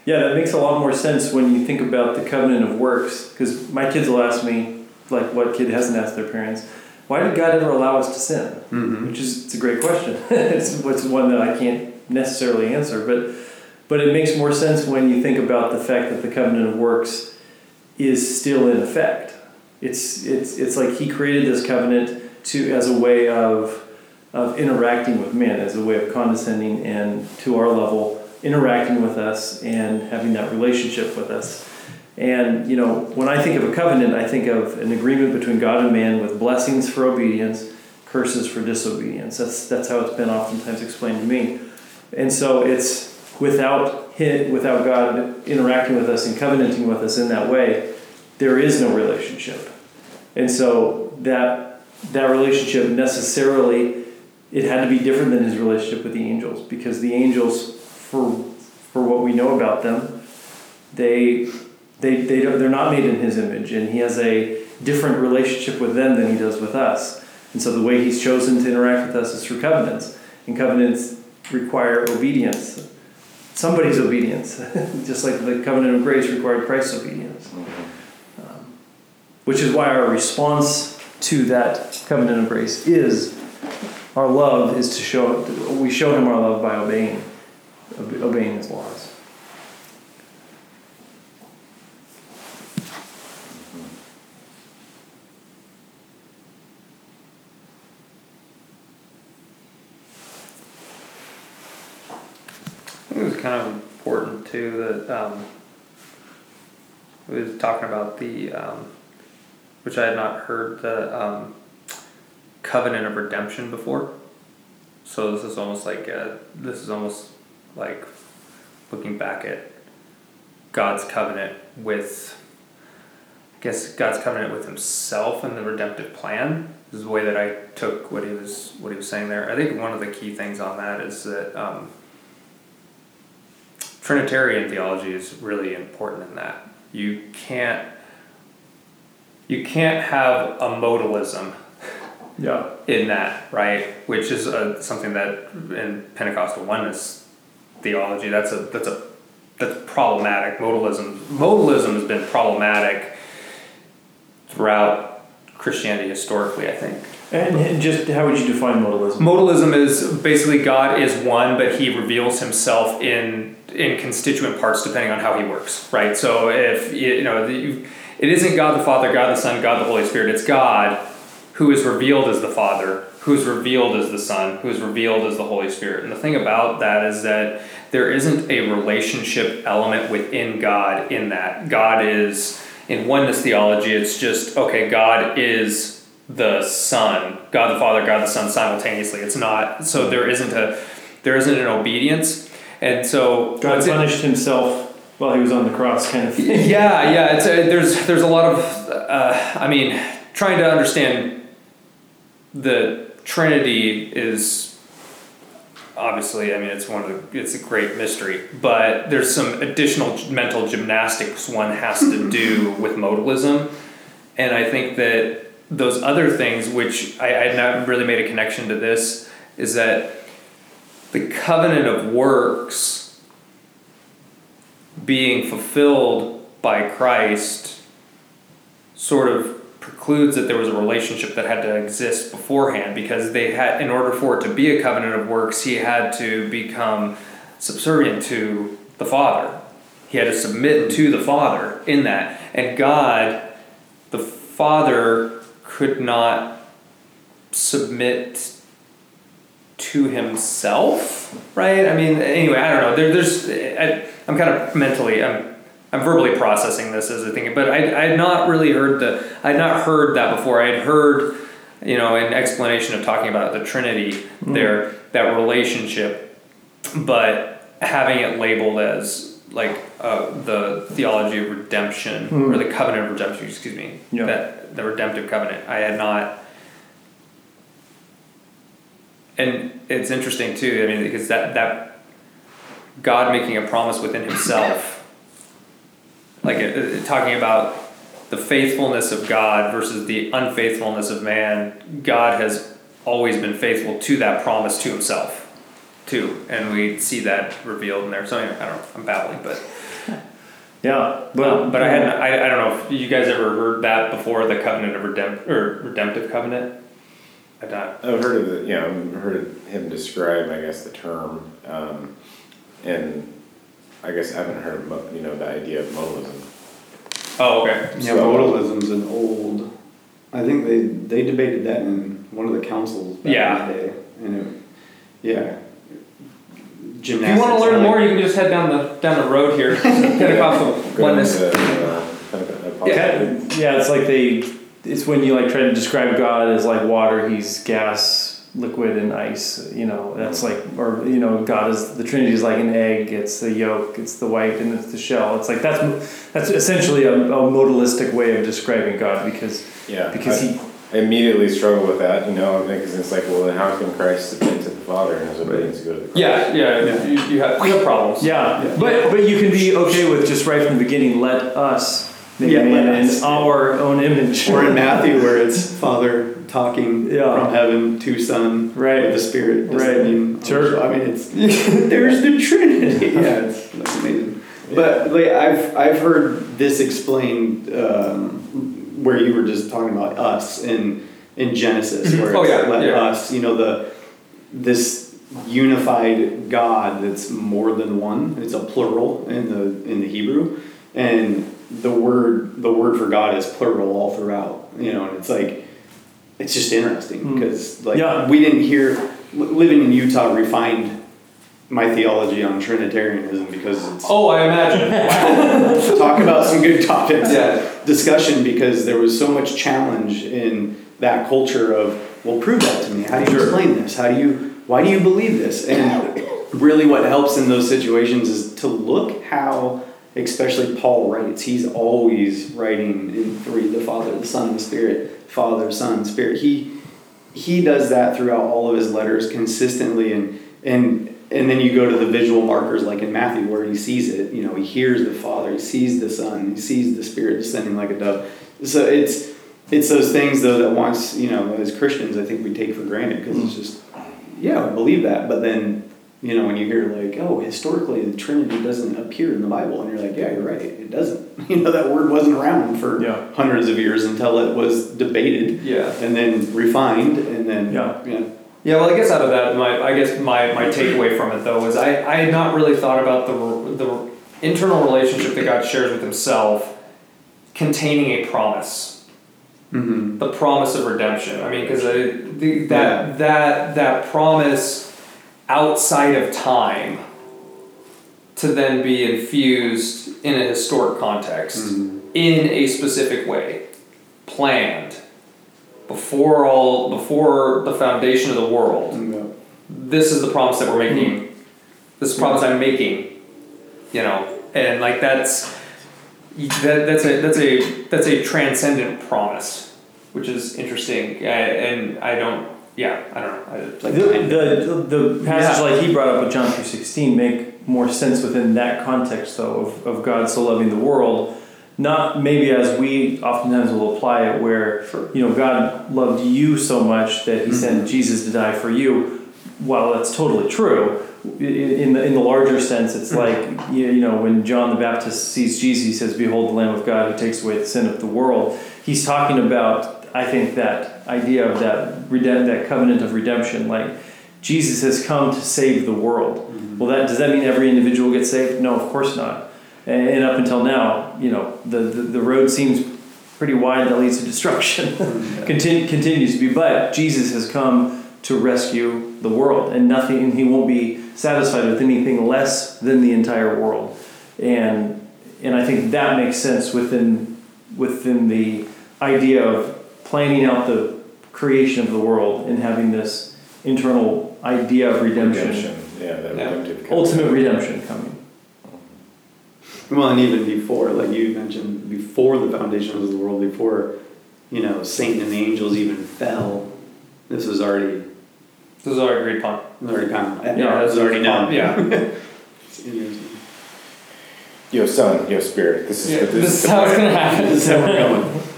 Yeah, that makes a lot more sense when you think about the covenant of works. Because my kids will ask me, like, what kid hasn't asked their parents, why did God ever allow us to sin? Mm-hmm. Which is it's a great question. it's, it's one that I can't necessarily answer, but but it makes more sense when you think about the fact that the covenant of works is still in effect. It's it's it's like He created this covenant to as a way of of interacting with men, as a way of condescending and to our level, interacting with us and having that relationship with us. And you know, when I think of a covenant, I think of an agreement between God and man with blessings for obedience, curses for disobedience. That's that's how it's been oftentimes explained to me. And so it's without without God interacting with us and covenanting with us in that way, there is no relationship. And so that that relationship necessarily it had to be different than his relationship with the angels because the angels for for what we know about them they they, they don't, they're not made in his image and he has a different relationship with them than he does with us. And so the way he's chosen to interact with us is through covenants and covenants require obedience. Somebody's obedience just like the covenant of grace required christ's obedience. Um, which is why our response to that covenant of grace is our love is to show we show him our love by obeying obeying his laws I think it was kind of important too that um, was talking about the, um, which I had not heard the um, covenant of redemption before. So this is almost like a, this is almost like looking back at God's covenant with, I guess God's covenant with Himself and the redemptive plan. This is the way that I took what he was what he was saying there. I think one of the key things on that is that. Um, Trinitarian theology is really important in that. You can't you can't have a modalism yeah in that, right? Which is a, something that in Pentecostal oneness theology that's a that's a that's problematic. Modalism modalism has been problematic throughout Christianity historically, I think. And, just how would you define modalism Modalism is basically God is one, but He reveals Himself in in constituent parts depending on how He works, right? So if you know, it isn't God the Father, God the Son, God the Holy Spirit. It's God who is revealed as the Father, who is revealed as the Son, who is revealed as the Holy Spirit. And the thing about that is that there isn't a relationship element within God. In that God is in oneness theology, it's just okay. God is the Son, God the Father, God the Son simultaneously. It's not so there isn't a there isn't an obedience, and so god what's it- punished himself while he was on the cross kind of thing yeah, yeah. It's a, there's there's a lot of uh, I mean trying to understand the Trinity is obviously I mean it's one of the it's a great mystery, but there's some additional mental gymnastics one has to do with modalism, and I think that those other things which I I had not really made a connection to this is that the covenant of works being fulfilled by Christ sort of precludes that there was a relationship that had to exist beforehand because they had in order for it to be a covenant of works he had to become subservient to the father. He had to submit to the father in that. And god the father could not submit to himself, right? I mean, anyway, I don't know. There, there's, I, I'm kind of mentally, I'm, I'm verbally processing this as a thing, but I, I had not really heard the, I had not heard that before. I had heard, you know, an explanation of talking about the Trinity mm-hmm. there, that relationship, but having it labeled as like uh, the theology of redemption or hmm. the covenant of redemption, excuse me, Yeah. that the redemptive covenant. I had not and it's interesting too. I mean, because that that God making a promise within Himself, like it, it- talking about the faithfulness of God versus the unfaithfulness of man. God has always been faithful to that promise to Himself, too, and we see that revealed in there. So anyway, I don't know. I'm babbling, but Yeah, but Um, but I hadn't. I, I don't know if you guys ever heard that before. The covenant of redempt or redemptive covenant. I don't. I've heard of the, you know, I've heard of him describe, I guess, the term, um, and I guess I haven't heard of, you know, the idea of modalism. Oh, okay. Yeah, So- modalism's an old. I think they they debated that in one of the councils back Yeah. in the day, and it, yeah. If you want to learn like- more, you can just head down the down the road here. Pentecostal Go oneness. into, uh, Pente- Yeah, yeah, it's like they. It's when you like try to describe God as like water, He's gas, liquid, and ice. You know, that's like, or you know, God is the Trinity is like an egg. It's the yolk, it's the white, and it's the shell. It's like that's that's essentially a, a modalistic way of describing God because Yeah. because I- He I immediately struggle with that, you know, because it's like, well, then how can Christ submit to the Father and his obedience go to the cross? Yeah, yeah. You, you have you have problems. Yeah, Yeah. but but you can be okay with just right from the beginning. Let us make Yeah, man in us. our own image. Or in Matthew, where it's Father talking Yeah. from heaven to Son Right. with the Spirit. Right. descending. Sure. I mean, it's there's the Trinity. Yeah, it's that's amazing. But like I've I've heard this explained um, where you were just talking about us in in Genesis, where Oh, it's yeah, let yeah. us. You know the this unified God that's more than one. It's a plural in the in the Hebrew, and the word the word for God is plural all throughout. You know, and it's like it's just interesting Hmm. because like Yeah. we didn't hear living in Utah refined my theology on Trinitarianism because it's Oh, I imagine. talk about some good topics. Yeah. discussion because there was so much challenge in that culture of well prove that to me. How do you explain this? How do you why do you believe this? And really what helps in those situations is to look how especially paul writes he's always writing in three the father the son the spirit father son spirit. He he does that throughout all of his letters consistently and and and then you go to the visual markers like in Matthew where he sees it you know he hears the father he sees the son he sees the spirit descending like a dove so it's it's those things though that once you know as Christians I think we take for granted because it's mm. just yeah I believe that but then you know when you hear like oh historically the Trinity doesn't appear in the Bible and you're like yeah you're right it doesn't you know that word wasn't around for Yeah. hundreds of years until it was debated Yeah. and then refined and then Yeah. yeah Yeah, well, I guess out of that, my I guess my, my takeaway from it though is I, I had not really thought about the the internal relationship that God shares with Himself, containing a promise, mm-hmm. the promise of redemption. I mean, because that that that promise outside of time to then be infused in a historic context Mhm. in a specific way, planned before all before the foundation of the world Yeah. this is the promise that we're making. This is the promise I'm making. You know, and like that's that, that's a that's a that's a transcendent promise, which is interesting. Uh, and I don't, yeah, I don't know. I, like the, the, the passage Yeah. like he brought up with John 3.16 make more sense within that context though of, of God so loving the world not maybe as we oftentimes will apply it where Sure. you know God loved you so much that he mm-hmm. sent Jesus to die for you. While that's totally true in the, in the larger sense it's mm-hmm. like you know when John the Baptist sees Jesus he says behold the lamb of God who takes away the sin of the world. He's talking about I think that idea of that redemp- that covenant of redemption like Jesus has come to save the world. Mm-hmm. Well that does that mean every individual gets saved? No of course not and, and up until now you know the, the, the road seems pretty wide that leads to destruction mm-hmm. Continu- continues to be but Jesus has come to rescue the world, and nothing, and He won't be satisfied with anything less than the entire world, and and I think that makes sense within within the idea of planning out the creation of the world and having this internal idea of redemption, Redemption, yeah, that Yeah. redemptive. ultimate redemption coming. Well, and even before, like you mentioned, before the foundations of the world, before you know Satan and the angels even fell, this was already This is already agreed upon. already done. Yeah, it was already known. Yeah. Yo, son, yo, spirit. This is Yeah, this this, is how it's gonna happen. This is how we're going.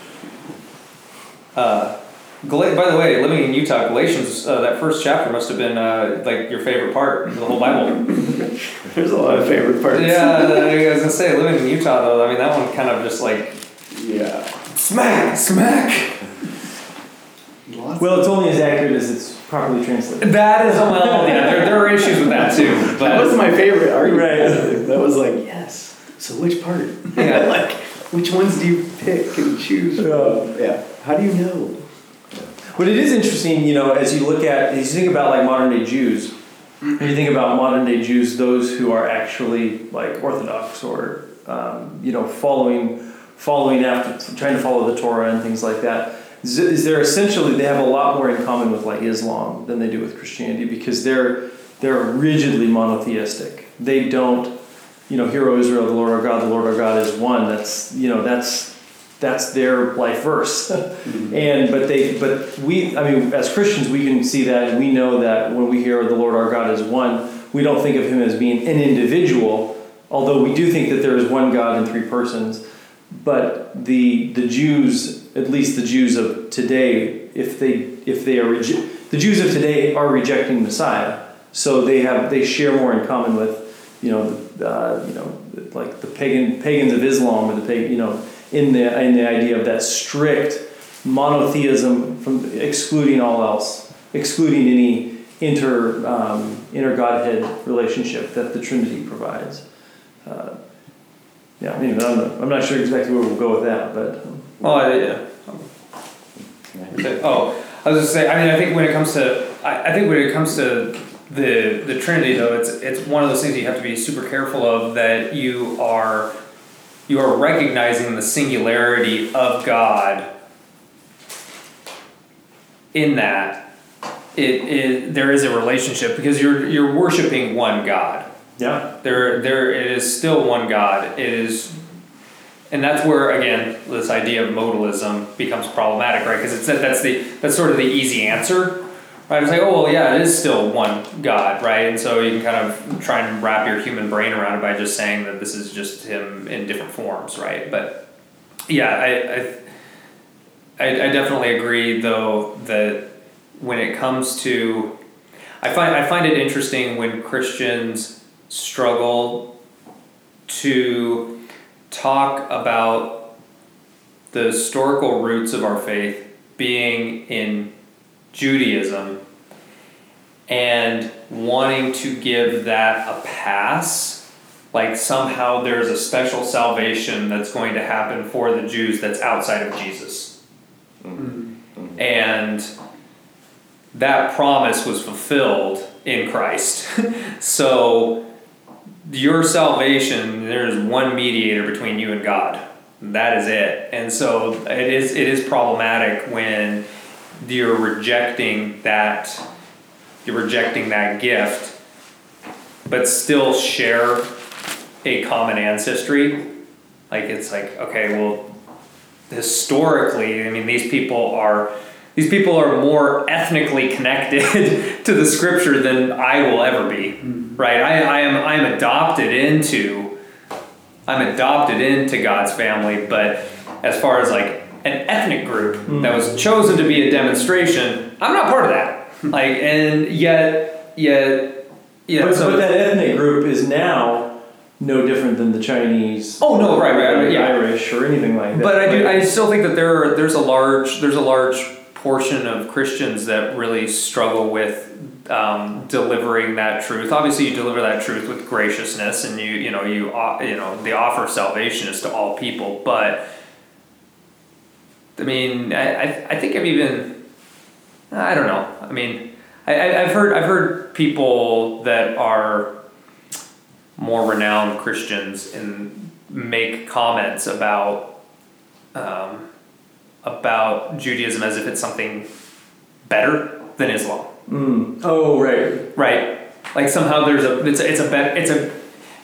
Uh, By the way, living in Utah, Galatians, uh, that first chapter must have been uh, like your favorite part of the whole Bible. There's a lot of favorite parts. yeah, I was gonna say living in Utah though. I mean, that one kind of just like Yeah. smack, smack. Lots Well, it's only as accurate as it's properly translated. That is well, yeah. There, there are issues with that too, That was but my favorite argument. Right. That was like, yes. So which part? Yeah. like, which ones do you pick and choose? from? Yeah. How do you know? But it is interesting, you know, as you look at, as you think about like modern day Jews, and you think about modern day Jews, those who are actually like Orthodox or, um, you know, following, following after, trying to follow the Torah and things like that. Is, they're essentially they have a lot more in common with like Islam than they do with Christianity because they're they're rigidly monotheistic. They don't, you know, hear O Israel, the Lord our God, the Lord our God is one. That's you know that's that's their life verse. and but they but we I mean as Christians we can see that and we know that when we hear the Lord our God is one, we don't think of him as being an individual, although we do think that there is one God in three persons. But the the Jews, at least the Jews of today, if they if they are reje- the Jews of today are rejecting Messiah, so they have they share more in common with you know uh, you know like the pagan pagans of Islam or the pagan you know in the in the idea of that strict monotheism from excluding all else, excluding any inter um, inter godhead relationship that the Trinity provides. Uh, yeah, anyway, I'm not, I'm not sure exactly where we'll go with that, but um, oh I- yeah. Oh, I was just saying. I mean, I think when it comes to, I, I think when it comes to the the Trinity, though, it's it's one of those things you have to be super careful of that you are you are recognizing the singularity of God. In that, it, it there is a relationship because you're you're worshiping one God. yeah, There, there it is still one God. It is, and that's where again this idea of modalism becomes problematic, right? Because it's that's the that's sort of the easy answer, right? It's like, oh well, yeah, it is still one God, right? And so you can kind of try and wrap your human brain around it by just saying that this is just him in different forms, right? But yeah, I, I, I, definitely agree though that when it comes to I find I find it interesting when Christians struggle to talk about the historical roots of our faith being in Judaism and wanting to give that a pass like somehow there's a special salvation that's going to happen for the Jews that's outside of Jesus. Mm-hmm. And that promise was fulfilled in Christ. so your salvation, there's one mediator between you and God. That is it. And so it is it is problematic when you're rejecting that you're rejecting that gift but still share a common ancestry. Like it's like, okay, well historically, I mean these people are these people are more ethnically connected to the scripture than I will ever be. Mm-hmm. Right? I, I am I'm adopted into I'm adopted into God's family, but as far as like an ethnic group hmm. that was chosen to be a demonstration, I'm not part of that. Hmm. Like and yet yet yeah, but, so but that ethnic group is now no different than the Chinese. Oh, no, right, right, right, yeah. Irish or anything like that. But I do. I still think that there are, there's a large there's a large portion of Christians that really struggle with um, delivering that truth. Obviously, you deliver that truth with graciousness, and you you know you uh, you know the offer of salvation is to all people. But I mean, I I, think I've even I don't know. I mean, I, I, I've heard I've heard people that are more renowned Christians and make comments about um, about Judaism as if it's something better than Islam, Mm. Oh, right. right? Like somehow there's a it's a, it's a bet it's a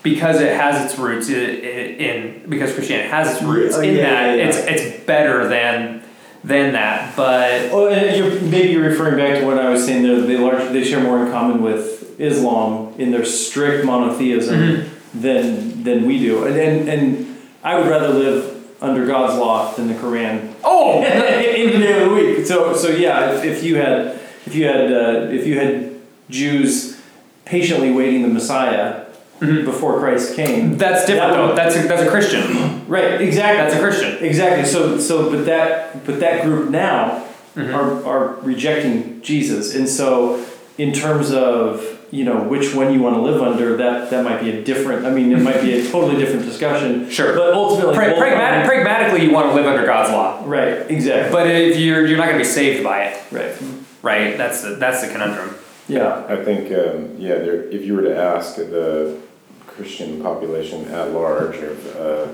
because it has its roots in because Christianity has its roots Yeah, in yeah, that yeah, yeah. it's it's better than than that, but Oh, and you're, maybe you're referring back to what I was saying. There, they large, they share more in common with Islam in their strict monotheism Mm-hmm. than than we do. And, and and I would rather live under God's law than the Quran oh in the day of the week. So so yeah, if, if you had if you had uh, if you had Jews patiently waiting the Messiah before Christ came, that's different that though. That's a, that's a Christian. right? Exactly. That's a Christian. Exactly. So so but that but that group now Mm-hmm. are are rejecting Jesus. And so in terms of, you know, which one you want to live under, that that might be a different I mean it might be a totally different discussion. Sure. But ultimately Pra- both pragmatic, are- pragmatically, you want to live under God's law, Right, exactly. but if you're you're not going to be saved by it, right. right? That's the that's the conundrum. Yeah. I think, um, yeah, there, if you were to ask the Christian population at large, or uh,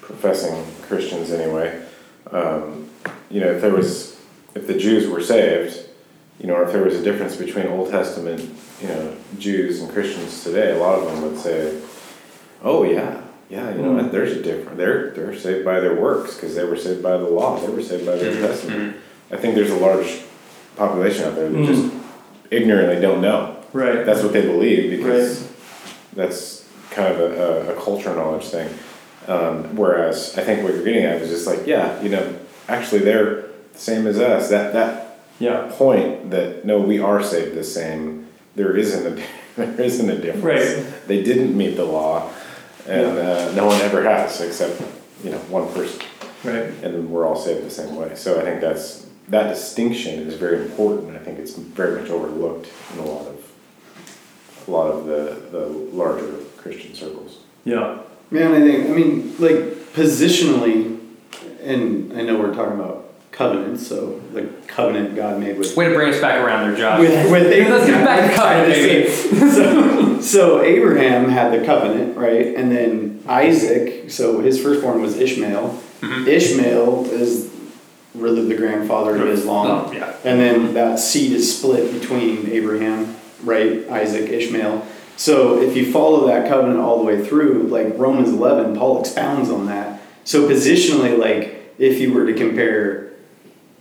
professing Christians anyway, um, you know, if there was, if the Jews were saved, you know, or if there was a difference between Old Testament, you know, Jews and Christians today, a lot of them would say, "Oh yeah, yeah, you know, Mm. there's a difference. They're they're saved by their works because they were saved by the law. They were saved by the Old Testament." I think there's a large population out there that just ignorantly don't know. Right. That's what they believe because that's kind of a, a, a culture knowledge thing. Um, whereas I think what you're getting at is just like, yeah, you know, actually they're the same as us. That that Yeah. point that no, we are saved the same. There isn't a there isn't a difference. Right. They didn't meet the law, and uh, no one ever has except you know one person, Right. and we're all saved the same way. So I think that's that distinction is very important. I think it's very much overlooked in a lot of a lot of the, the larger Christian circles. Yeah. Man, I think, I mean, like, positionally, and I know we're talking about covenants, so the covenant God made with Way to bring us back around there, Josh. with, with Abraham. Let's get back to covenant, baby. so, so Abraham had the covenant, right? And then Isaac, so his firstborn was Ishmael. Mm-hmm. Ishmael is really the grandfather of Islam. Oh, yeah. And then that seed is split between Abraham, right? Isaac, Ishmael. So if you follow that covenant all the way through, like Romans 11, Paul expounds on that. So positionally, like if you were to compare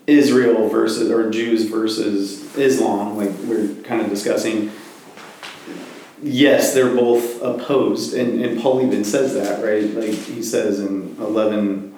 Israel versus or Jews versus Islam, like we're kind of discussing, yes, they're both opposed, and, and Paul even says that, right? Like he says in eleven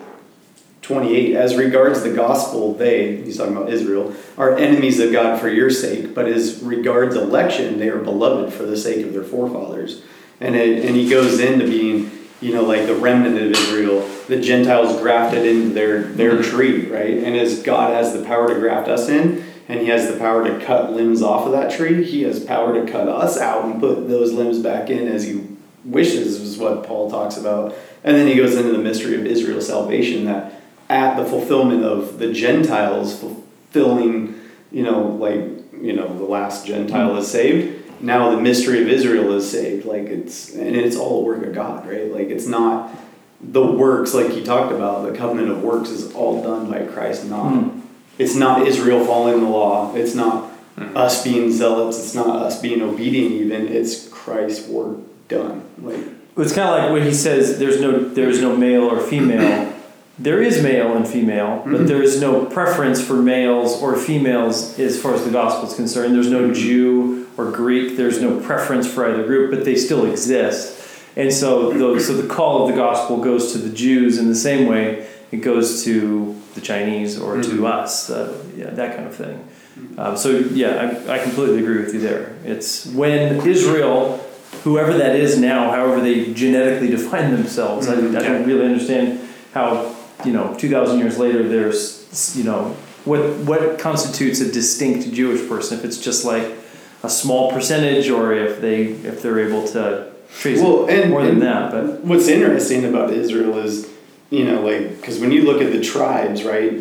twenty eight, as regards the gospel, they he's talking about Israel are enemies of God for your sake, but as regards election, they are beloved for the sake of their forefathers. And it, and he goes into being, you know, like the remnant of Israel, the Gentiles grafted into their their mm-hmm. tree, right? And as God has the power to graft us in, and he has the power to cut limbs off of that tree, he has power to cut us out and put those limbs back in as he wishes, is what Paul talks about. And then he goes into the mystery of Israel's salvation that at the fulfillment of the Gentiles fulfilling, you know, like, you know, the last Gentile is saved. Now the mystery of Israel is saved. Like it's, and it's all a work of God, right? Like it's not the works, like he talked about, the covenant of works is all done by Christ, not, hmm. it's not Israel following the law. It's not hmm. us being zealots. It's not us being obedient even. It's Christ's work done. Like, It's kind of like when he says there's no there's no male or female. There is male and female, but mm-hmm. there is no preference for males or females as far as the gospel is concerned. There's no mm-hmm. Jew or Greek. There's no preference for either group, but they still exist. And so, the, so the call of the gospel goes to the Jews in the same way it goes to the Chinese or to mm-hmm. us, uh, yeah, that kind of thing. Um, so yeah, I, I completely agree with you there. It's when Israel, whoever that is now, however they genetically define themselves, I, I don't really understand how you know, two thousand years later, there's you know what what constitutes a distinct Jewish person if it's just like a small percentage, or if they if they're able to trace Well, and- more than that. But What's interesting about Israel is, you know, like, because when you look at the tribes, right,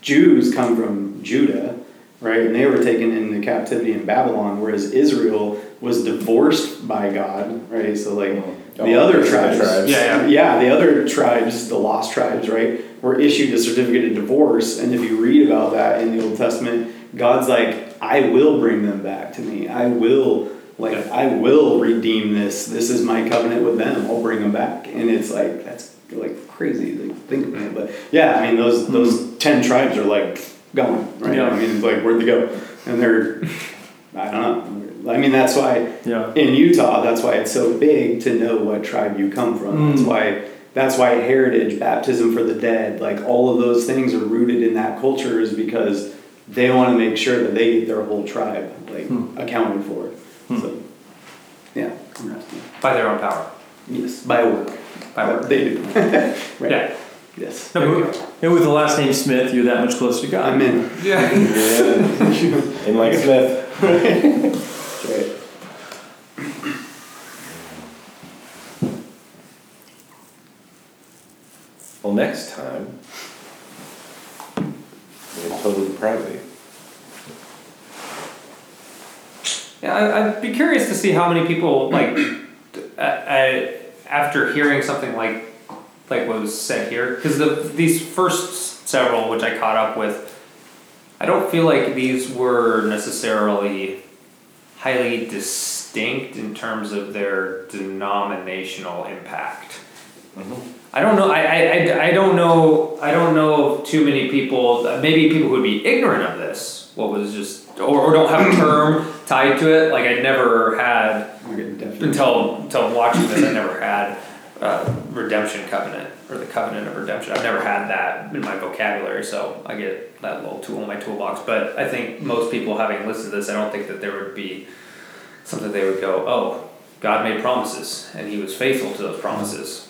Jews come from Judah, right? And they were taken into captivity in Babylon, whereas Israel was divorced by God, right? So like the Oh, other tribes, tribes. Yeah, yeah, the other tribes, the lost tribes, right, were issued a certificate of divorce. And if you read about that in the Old Testament, God's like, I will bring them back to me. I will, like, I will redeem this. This is my covenant with them. I'll bring them back. And it's like, that's like crazy Like think about it. But yeah, I mean, those, hmm. those 10 tribes are like gone, right? Yeah. I mean, it's like, where'd they go? And they're, I don't know. I mean, that's why Yeah. in Utah, that's why it's so big to know what tribe you come from. That's Mm. why that's why heritage, baptism for the dead, like all of those things are rooted in that culture is because they want to make sure that they get their whole tribe like Hmm. accounted for. So yeah. By their own power. Yes, by work. By work. They do. right. Yeah. Yes. No big. And with the last name Smith, you're that much closer to God. I'm in. Yeah. Yeah. And like Smith. That's right. Well, next time, we have total depravity. Yeah, I, I'd be curious to see how many people like, uh, uh, after hearing something like, like what was said here, because the these first several, which I caught up with, I don't feel like these were necessarily highly distinct in terms of their denominational impact. I don't know. I, I, I, don't know. I don't know too many people. Maybe people who would be ignorant of this. What was just or, or don't have a term tied to it. Like I never had We're getting definitely. until until watching this. I never had uh, redemption covenant or the covenant of redemption. I've never had that in my vocabulary, so I get that little tool in my toolbox. But I think most people, having listened to this, I don't think that there would be something they would go, "Oh, God made promises, and He was faithful to those promises."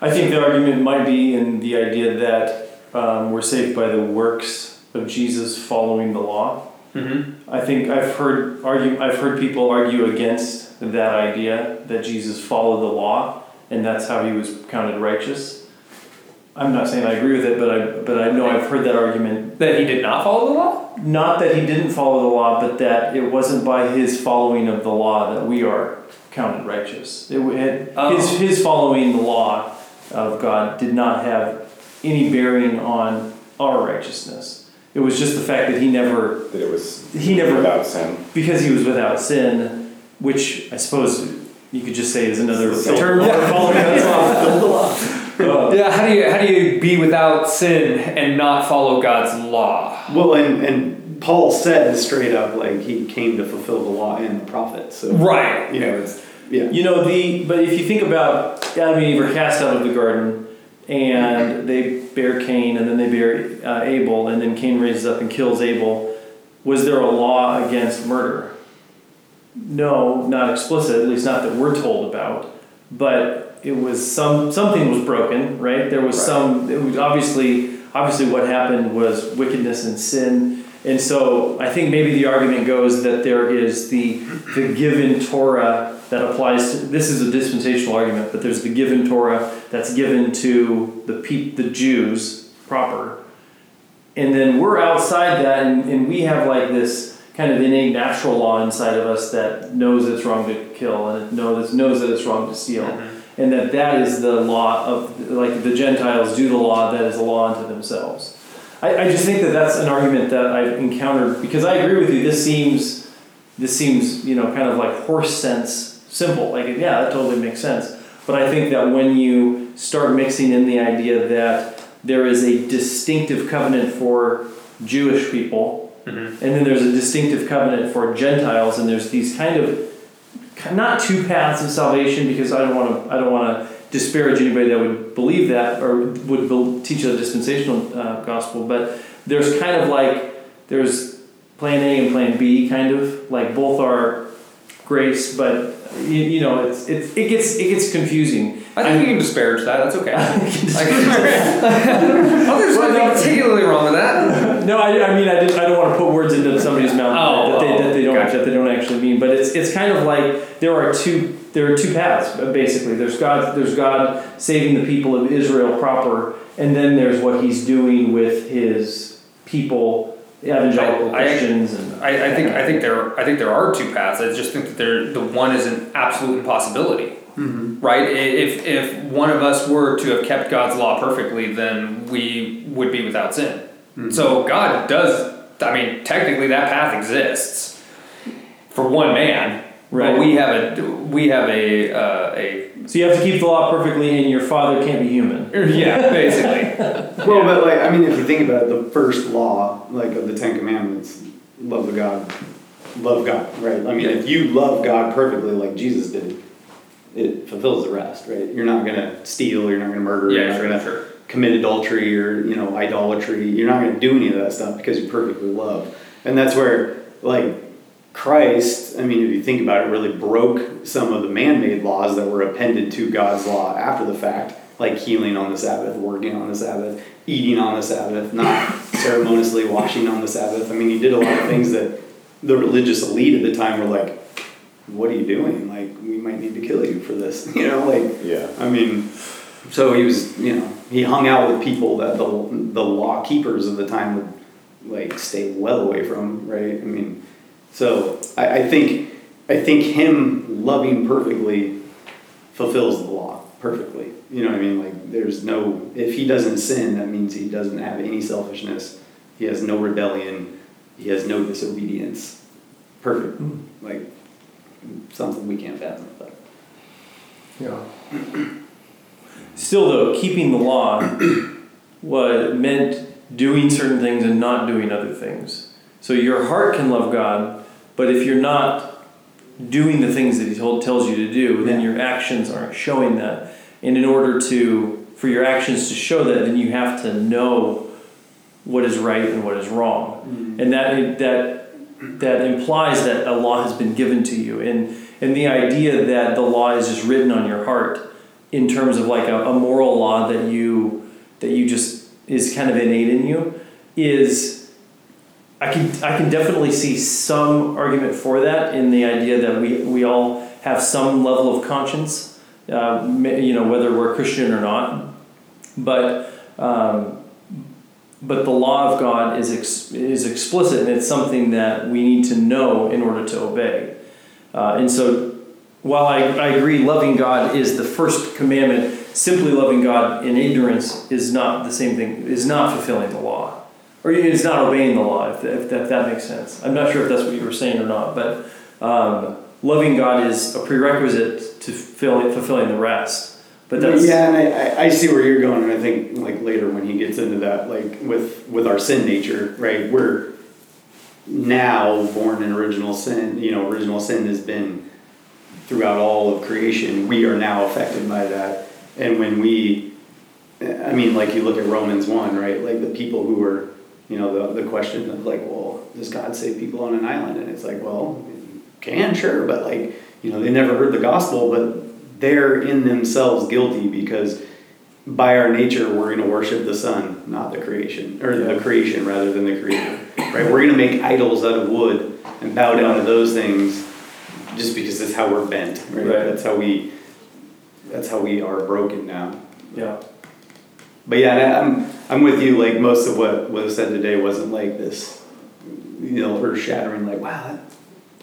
I think the argument might be in the idea that um, we're saved by the works of Jesus following the law. Mm-hmm. I think I've heard argue. I've heard people argue against that idea that Jesus followed the law and that's how he was counted righteous. I'm not saying I agree with it, but I but I know I've heard that argument. That He did not follow the law. Not that he didn't follow the law, but that it wasn't by his following of the law that we are counted righteous. It had, Oh. his his following the law of God did not have any bearing on our righteousness. It was just the fact that he never That it was He never- without sin. because he was without sin, which I suppose you could just say is another Silver term law. for following God's law. Uh, Yeah, how do you how do you be without sin and not follow God's law? Well, and, and Paul said straight up, like, he came to fulfill the law and the prophets. So, Right. you know, it's, yeah. You know the but if you think about Adam and Eve are cast out of the garden, and they bear Cain, and then they bear uh, Abel, and then Cain raises up and kills Abel. Was there a law against murder? No, not explicit. At least not that we're told about. But it was some something was broken, right? There was Right. some. It was obviously obviously what happened was wickedness and sin. And so I think maybe the argument goes that there is the the given Torah that applies to this is a dispensational argument, but there's the given Torah that's given to the peop, the Jews proper. And then we're outside that and, and we have like this kind of innate natural law inside of us that knows it's wrong to kill and it knows knows that it's wrong to steal. Mm-hmm. And that that is the law of like the Gentiles do the law that is a law unto themselves. I, I just think that that's an argument that I've encountered because I agree with you. This seems, this seems, you know, kind of like horse sense simple. Like, yeah, that totally makes sense. But I think that when you start mixing in the idea that there is a distinctive covenant for Jewish people, and then there's a distinctive covenant for Gentiles, and there's these kind of not two paths of salvation because I don't want to I don't want to disparage anybody that would believe that or would bel- teach a dispensational uh, gospel, but there's kind of like there's plan A and plan B, kind of like both are grace, but you, you know it's, it's it gets it gets confusing. I think you can disparage that. That's okay. Oh, there's nothing particularly wrong with that. No, I, I mean I, did, I don't want to put words into somebody's mouth Oh, that, they, that they don't gotcha. that they don't actually mean. But it's it's kind of like there are two there are two paths basically. There's God there's God saving the people of Israel proper, and then there's what He's doing with His people evangelical I- I- Christians and I, I think I think there I think there are two paths. I just think that there the one is an absolute impossibility. Right? If if one of us were to have kept God's law perfectly, then we would be without sin. So God does. I mean, technically, that path exists for one man. Right. But we have a we have a uh, a so you have to keep the law perfectly and your father can't be human. yeah basically Well, but like, I mean, if you think about it, the first law, like of the Ten Commandments, love the God, love God, right? I mean, if you love God perfectly, like Jesus did, it fulfills the rest, right? You're not gonna steal, you're not gonna murder, Yeah, you're not sure, gonna sure. commit adultery or you know idolatry. You're not gonna do any of that stuff because you perfectly love, and that's where like Christ. I mean, if you think about it, really broke some of the man-made laws that were appended to God's law after the fact, like healing on the Sabbath, working on the Sabbath, eating on the Sabbath, not ceremoniously washing on the Sabbath. I mean, he did a lot of things that the religious elite at the time were like, "What are you doing? Like, we might need to kill you for this." You know, like Yeah. I mean, so he was, you know, he hung out with people that the the law keepers of the time would like stay well away from, right? I mean, so I, I think I think him loving perfectly fulfills the law perfectly. You know what I mean? Like, there's no if he doesn't sin, that means he doesn't have any selfishness. He has no rebellion. He has no disobedience. Perfect. Hmm. Like something we can't fathom. But. Yeah. Still, though, keeping the law what meant doing certain things and not doing other things. So your heart can love God, but if you're not doing the things that He told, tells you to do, then Yeah. your actions aren't showing that. And in order to for your actions to show that, then you have to know what is right and what is wrong, mm-hmm. and that that that implies that a law has been given to you, and and the idea that the law is just written on your heart in terms of like a, a moral law that you that you just is kind of innate in you is I can I can definitely see some argument for that in the idea that we we all have some level of conscience, uh, you know whether we're Christian or not, but. Um, but the law of God is ex- is explicit, and it's something that we need to know in order to obey. Uh, and so, while I, I agree, loving God is the first commandment. Simply loving God in ignorance is not the same thing. Is not fulfilling the law, or is not obeying the law. If, if, that, if that makes sense. I'm not sure if that's what you were saying or not, but um, loving God is a prerequisite to fulfilling, fulfilling the rest. But that's yeah, and I, I, see where you're going, and I think like later when he gets into that, like with with our sin nature, right? We're now born in original sin. You know, original sin has been throughout all of creation. We are now affected by that, and when we, I mean, like you look at Romans one, right? Like the people who were, you know, the the question of like, well, does God save people on an island? And it's like, well, can sure, but like, you know, they never heard the gospel, but they're in themselves guilty because by our nature we're going to worship the sun, not the creation or the creation rather than the creator right we're going to make idols out of wood and bow down to those things just because that's how we're bent right, Right. that's how we that's how we are broken now yeah. but yeah i'm i'm with you like most of what was said today wasn't like this you know earth shattering like wow that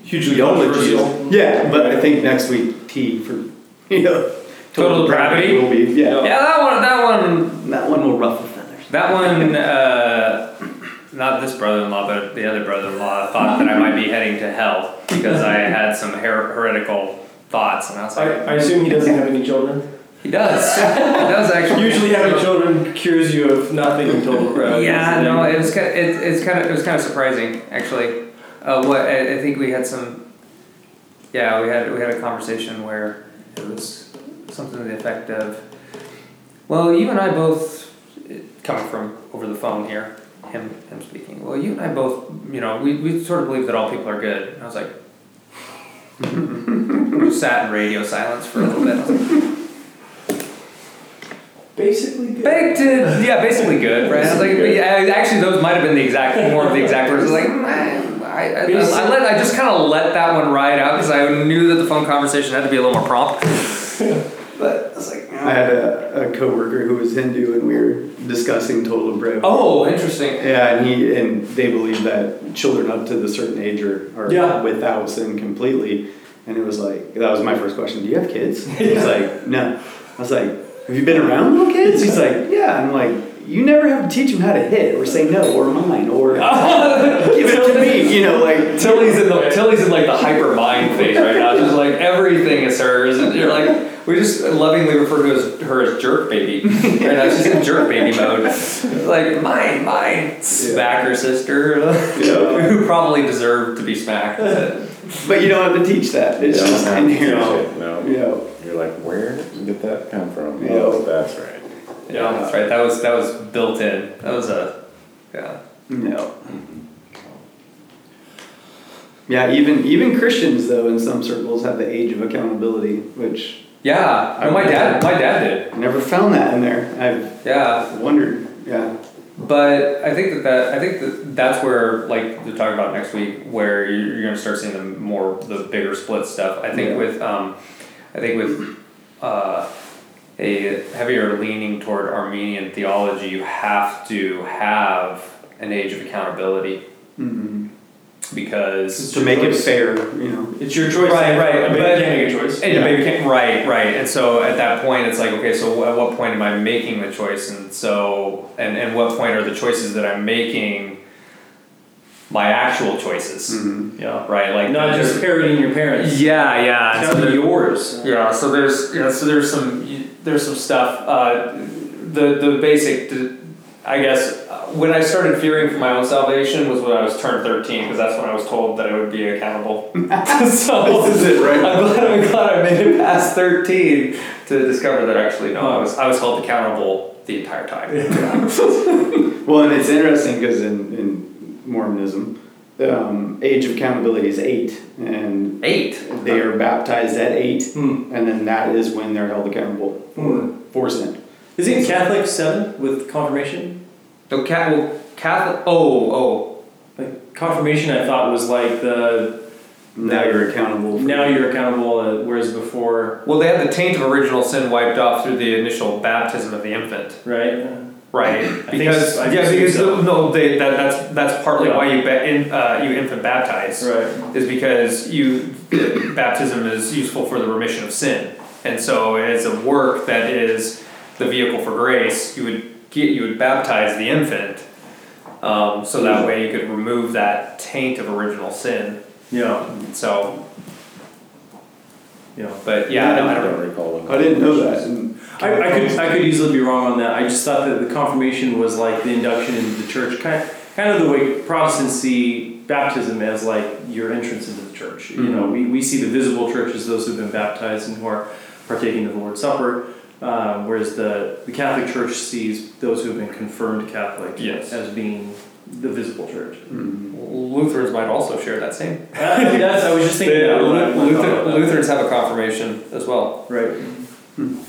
Hugely Don't let controversial. Yeah, but I think next week T for you know Total depravity? will be yeah. yeah that one that one That one will ruffle feathers. That one, uh, not this brother-in-law, but the other brother-in-law thought that I might be heading to hell because I had some her- heretical thoughts, and I was like, I assume he doesn't have any children. he does, he does actually. Usually, having children cures you of not being total. Uh, Yeah, no, it was kind of, it, it's kind of it was kind of surprising actually. Uh, what I, I think we had some, yeah, we had we had a conversation where it was something to the effect of, well, you and I both, coming from over the phone here, him him speaking. Well, you and I both, you know, we, we sort of believe that all people are good. And I was like, we just sat in radio silence for a little bit. I was like, basically good. Baked to, yeah, basically good, right? I was like, yeah, actually, those might have been the exact, more of the exact words. I was like, mm, I, I, I, I, let, I just kind of let that one ride out because I knew that the phone conversation had to be a little more prompt. But I was like, I had a, a coworker who was Hindu, and we were discussing total depravity. Oh, interesting. Yeah, and he and they believe that children up to the certain age are, are Yeah. without sin completely. And it was like that was my first question. Do you have kids? He's like, no. I was like, have you been around little kids? He's like, yeah. I'm like, you never have to teach them how to hit or say no or mine or give it to me. You know, like Tilly's in the Tilly's in like the hyper mind phase right now. Just like everything is hers, and you're like we just lovingly refer to as her as jerk baby. Right now she's in jerk baby mode. Like mine, mine, smack her sister, Yeah. who probably deserved to be smacked. but- But you don't have to teach that. It's You don't just in here. teach it, No. Yeah. You're like, where did get that come from? Yeah. Oh, that's right. Yeah, that's right. That was that was built in. That was a yeah. No. Yeah, even even Christians though in some circles have the age of accountability, which Yeah, no, my dad my dad did. I never found that in there. I've Yeah, wondered. Yeah. But I think that, that I think that that's where like we're talking about next week, where you're, you're going to start seeing the more the bigger split stuff. I think Yeah. with um, I think with uh, a heavier leaning toward Arminian theology, you have to have an age of accountability Mm-hmm. because To make it fair, you know. It's your choice. Right, right, A baby but- can't make a choice. And Yeah. maybe can't, right, right. And so at that point, it's like, okay, so at what point am I making the choice? And so, and, and what point are the choices that I'm making my actual choices? Mm-hmm. Yeah. Right? Like, Not just parroting your parents. yeah, yeah. and It's so yours. yeah, so there's, you know, so there's some, there's some stuff, uh, the, the basic, I guess, uh, when I started fearing for my own salvation was when I was turned thirteen, because that's when I was told that I would be accountable. so, This is it, right? I'm glad, I'm glad I made it past thirteen to discover that actually, no, I was, I was held accountable the entire time. Well, and it's interesting because in, in Mormonism, um, age of accountability is eight, and Eight. they are baptized at eight, Hmm. and then that is when they're held accountable for for sin. Is it Catholic seven with confirmation? So, Ca- well, Catholic, oh, oh, Like confirmation, I thought was like the Now you're accountable. For now you're accountable, uh, whereas before, well, they had the taint of original sin wiped off through the initial baptism of the infant. right? Right, think because so. I yeah, because so. no, they, that, that's that's partly Yeah. why you ba- in, uh, you infant baptize Right. is because you baptism is useful for the remission of sin, and so as a work that is the vehicle for grace. You would get you would baptize the infant, um, so that way you could remove that taint of original sin. Yeah. So, Yeah. but yeah, no, I I don't. don't recall. them. I didn't know that. I, I could I could easily be wrong on that. I just thought that the confirmation was like the induction into the church, kind kind of the way Protestants see baptism as like your entrance into the church. You know, mm-hmm. we, we see the visible church as those who've been baptized and who are partaking of the Lord's Supper, um, whereas the, the Catholic Church sees those who have been confirmed Catholic Yes. as being the visible church. Mm-hmm. Lutherans might also share that same. That's, I was just thinking They- that when I- when I thought Luther. Uh, Lutherans have a confirmation as well. Right. Hmm.